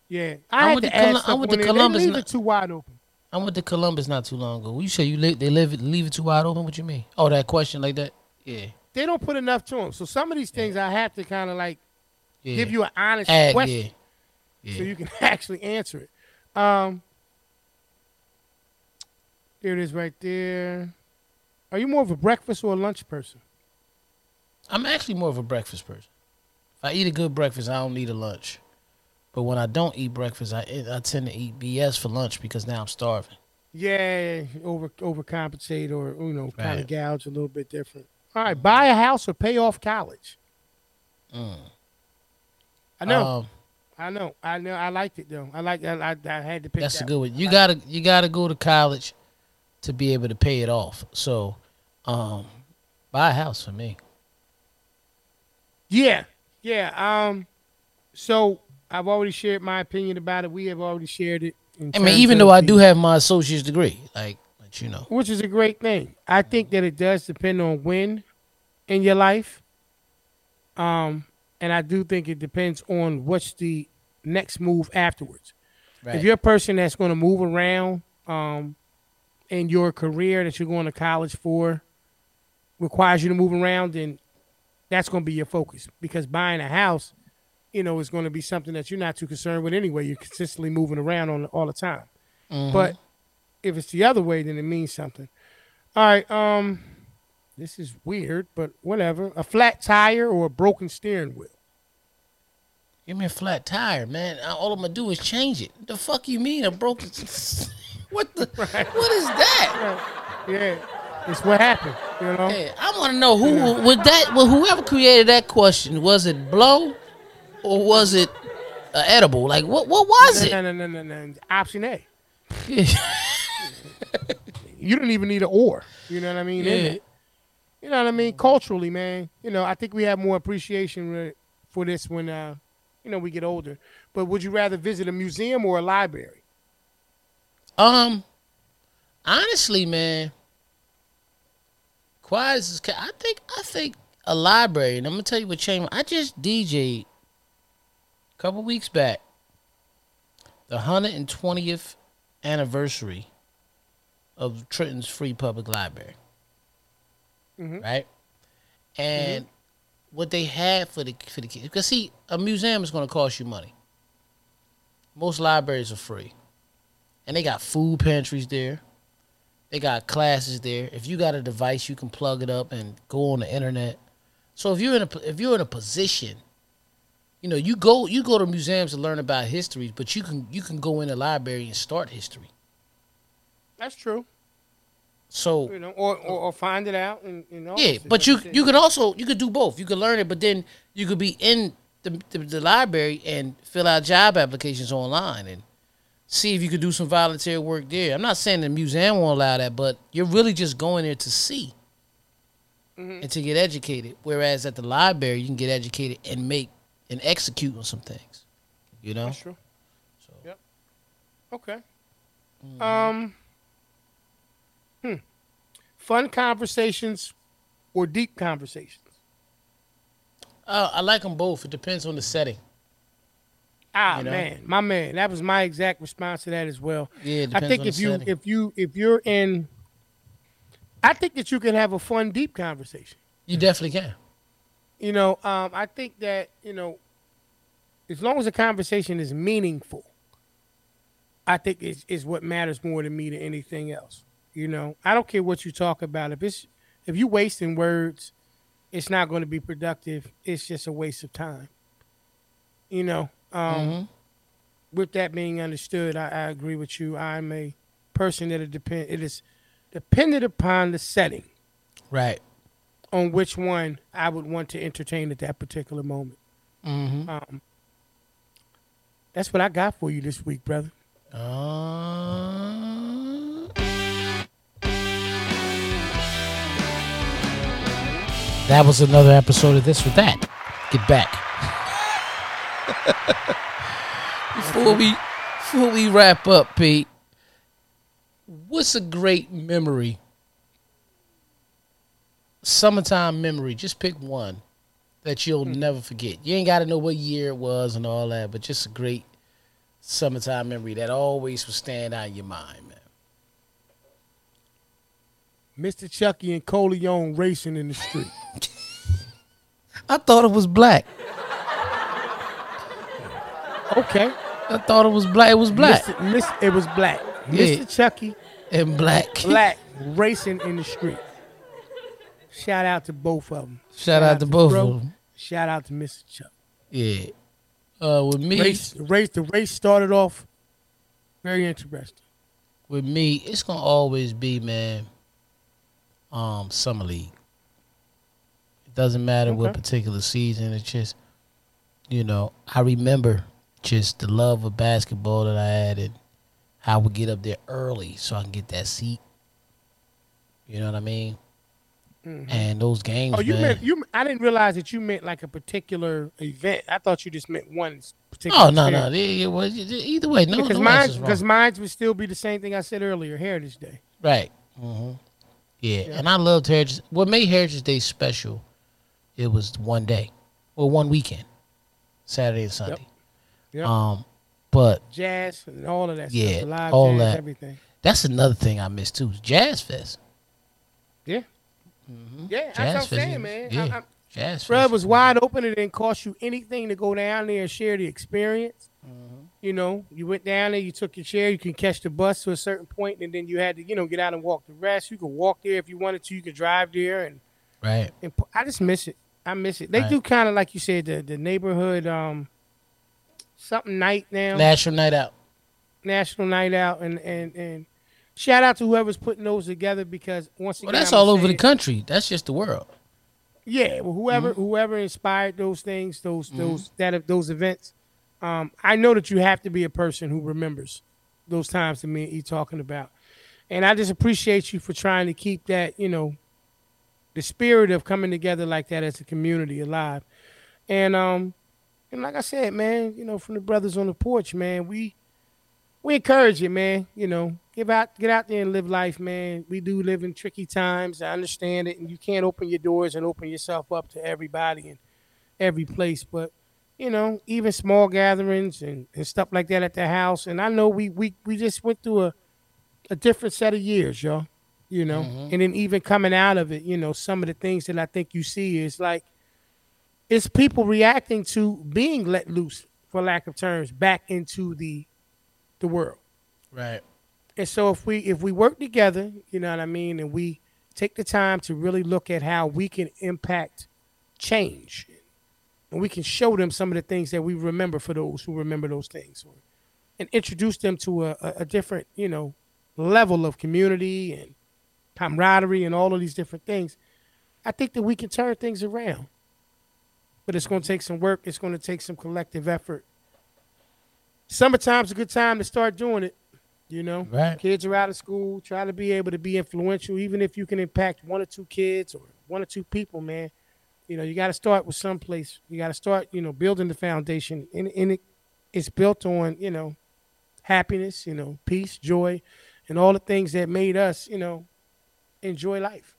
Yeah, I I had went to add I went to they- they Columbus leave and- it too wide open. I went to Columbus not too long ago. You say you li- they live it, leave it too wide open? What you mean? Oh, that question like that? Yeah, They don't put enough to them. So some of these things I have to kind of like yeah. give you an honest Add, question yeah, yeah. so you can [laughs] actually answer it. Um, there it is right there. Are you more of a breakfast or a lunch person? I'm actually more of a breakfast person. If I eat a good breakfast, I don't need a lunch. But when I don't eat breakfast, I I tend to eat BS for lunch because now I'm starving. Yeah, over overcompensate or you know kind Right. of gouge a little bit different. All right, buy a house or pay off college. Mm. I know, Um, I know, I know. I liked it though. I like. I, I, I had to pick. that's a good one. You gotta you gotta go to college to be able to pay it off. So, um, buy a house for me. Yeah, yeah. Um, so I've already shared my opinion about it. We have already shared it. I mean, even though I do have my associate's degree, like, but you know, which is a great thing. I think that it does depend on when in your life. Um, and I do think it depends on what's the next move afterwards. right? If you're a person that's going to move around um, in your career that you're going to college for, requires you to move around, then that's going to be your focus. Because buying a house, you know, is going to be something that you're not too concerned with anyway. You're consistently moving around on all the time. Mhm. But if it's the other way, then it means something. All right. Um, this is weird, but whatever. A flat tire or a broken steering wheel. Give me a flat tire, man. All I'm gonna do is change it. The fuck you mean a broken? [laughs] what the? What is that? Yeah, it's what happened. You know. Hey, I want to know who was that. Well, whoever created that question was it blow, or was it uh, edible? Like what? What was it? No, no, no, no, no. Option A. [laughs] you don't even need an or. You know what I mean? Yeah. it. You know what I mean? Culturally, man. You know, I think we have more appreciation for this when, uh, you know, we get older. But would you rather visit a museum or a library? Um, honestly, man, quiet as I think I think a library, and I'm gonna tell you what changed. I just DJ'd a couple weeks back the hundred and twentieth anniversary of Trenton's Free Public Library, Mhm. right? And what they had for the for the kids, because see, a museum is gonna cost you money. Most libraries are free and they got food pantries there. They got classes there. If you got a device, you can plug it up and go on the internet. So if you're in a if you're in a position, you know, you go you go to museums to learn about history, but you can you can go in a library and start history. That's true. So You know, or, or, or find it out. And, you know, yeah, but you you could also you could do both. You could learn it, but then you could be in the, the, the library and fill out job applications online and see if you could do some volunteer work there. I'm not saying the museum won't allow that, but you're really just going there to see mm-hmm. and to get educated. Whereas at the library, you can get educated and make and execute on some things. You know, That's true. So- Yep. Okay. Um. Hmm. Fun conversations or deep conversations. uh, I like them both. It depends on the setting. Ah You know? man, my man, that was my exact response to that as well. Yeah, I think if you setting. if you if you're in, I think that you can have a fun deep conversation. you definitely can. You know, um, I think that you know, as long as the conversation is meaningful, I think is is what matters more to me than anything else. You know, I don't care what you talk about. If it's if you wasting words, it's not going to be productive. It's just a waste of time. You know. Um, Mhm. With that being understood, I, I agree with you. I'm a person that it depend. It is dependent upon the setting Right. On which one I would want to entertain at that particular moment. Mm-hmm. Um, that's what I got for you this week, brother. Uh, that was another episode of this or that. Get back. [laughs] before we before we wrap up, Pete, what's a great memory? Summertime memory. Just pick one that you'll hmm. never forget. You ain't got to know what year it was and all that, but just a great summertime memory that always will stand out in your mind, man. Mr. Chucky and Coleon racing in the street. [laughs] I thought it was black. Okay, I thought it was black. It was black Mr. Miss, it was black. Yeah. Mr. Chucky, and black. black racing in the street. Shout out to both of them. Shout out to both bro. of them. Shout out to Mr. Chuck. Yeah. Uh, with me, Race, the race, the race started off very interesting. with me, it's gonna always be, man. Um, summer league. It doesn't matter what particular season. It's just, you know, I remember just the love of basketball that I had and how I would get up there early so I can get that seat. You know what I mean? And those games, Oh, you man. meant you? I didn't realize that you meant like a particular event. I thought you just meant one particular. oh no, no, it, was either way. No, because no mine, because mine would still be the same thing I said earlier. Heritage Day. Right. hmm Yeah. and I loved Heritage. What made Heritage Day special? It was one day, or one weekend, Saturday and Sunday. Yep. Um, but Jazz and all of that. Yeah, stuff. Live all jazz, that. everything. that's another thing I miss too. Jazz Fest. Yeah. Yeah, Jazz that's what I'm saying, man. Yeah. I, I, Jazz it was wide open. It didn't cost you anything to go down there and share the experience. Mm-hmm. You know, you went down there, you took your chair, you can catch the bus to a certain point, and then you had to, you know, get out and walk the rest. You could walk there if you wanted to. You could drive there, and Right. And I just miss it. I miss it. They Right. do kind of like you said the the neighborhood um something night now, National Night Out. national night out, and and and shout out to whoever's putting those together because once again, Well, that's I'ma all over the country. That's just the world. Yeah, well, whoever Mm-hmm. whoever inspired those things, those those that those events, um, I know that you have to be a person who remembers those times that me and E talking about, and I just appreciate you for trying to keep that you know, the spirit of coming together like that as a community alive, and um, and like I said, man, you know, from the brothers on the porch, man, we we encourage you, man. You know, give out, get out there and live life, man. We do live in tricky times. I understand it, and you can't open your doors and open yourself up to everybody and every place. But you know, even small gatherings and, and stuff like that at the house. And I know we we we just went through a a different set of years, y'all. You know, mm-hmm. and then even coming out of it, you know, some of the things that I think you see is like it's people reacting to being let loose, for lack of terms, back into the the world. Right. And so if we if we work together, you know what I mean, and we take the time to really look at how we can impact change, and we can show them some of the things that we remember for those who remember those things, and introduce them to a, a, a different, you know, level of community and camaraderie and all of these different things. I think that we can turn things around, but it's going to take some work. It's going to take some collective effort. Summertime's a good time to start doing it. You know, Right. kids are out of school. Try to be able to be influential, even if you can impact one or two kids or one or two people. Man, you know, you got to start with someplace. You got to start, you know, building the foundation, and, and it, it's built on, you know, happiness, you know, peace, joy, and all the things that made us, you know, enjoy life.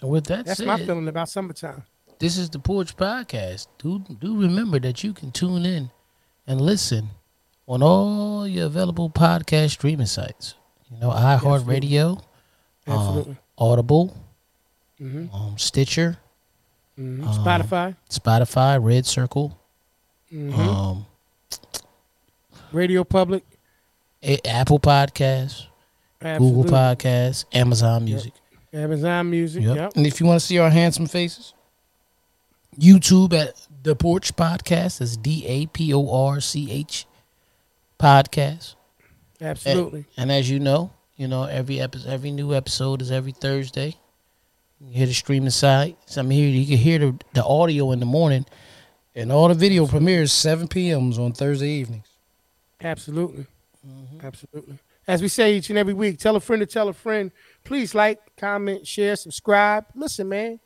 And with that That's said, my feeling about summertime. this is the Porch Podcast. Do do remember that you can tune in and listen on all your available podcast streaming sites. You know, iHeartRadio, um, Absolutely. Audible, Mhm. um, Stitcher, Mhm. um, Spotify, Spotify, Red Circle, Mhm. um, Radio Public, A- Apple Podcasts, absolutely. Google Podcasts, Amazon Music. Amazon Music. Yep. Yep. And if you want to see our handsome faces, YouTube at the Porch Podcast. That's D A P O R C H Podcast. Absolutely. And as you know, you know every episode, every new episode is every Thursday. You can hear the streaming site. So I'm here. You can hear the, the audio in the morning, and all the video premieres 7 p.m.s on Thursday evenings. Absolutely. Mm-hmm. Absolutely. As we say each and every week, tell a friend to tell a friend. Please like, comment, share, subscribe. Listen, man,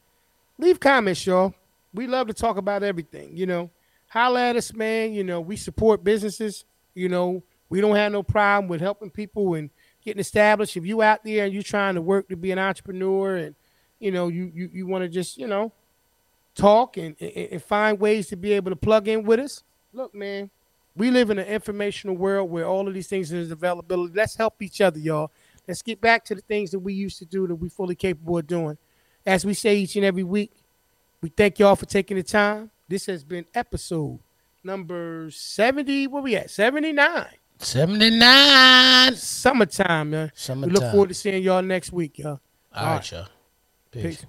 leave comments, y'all. We love to talk about everything, you know. Holla at us, man. You know, we support businesses. You know, we don't have no problem with helping people and getting established. If you out there and you're trying to work to be an entrepreneur and, you know, you you, you want to just, you know, talk and, and, and find ways to be able to plug in with us, look, man, we live in an informational world where all of these things is availability. Let's help each other, y'all. Let's get back to the things that we used to do that we fully capable of doing. As we say each and every week, we thank y'all for taking the time. This has been episode number 70. Where we at? 79. 79. Summertime, man. Summertime. We look forward to seeing y'all next week, y'all. All right, y'all. Peace. Peace.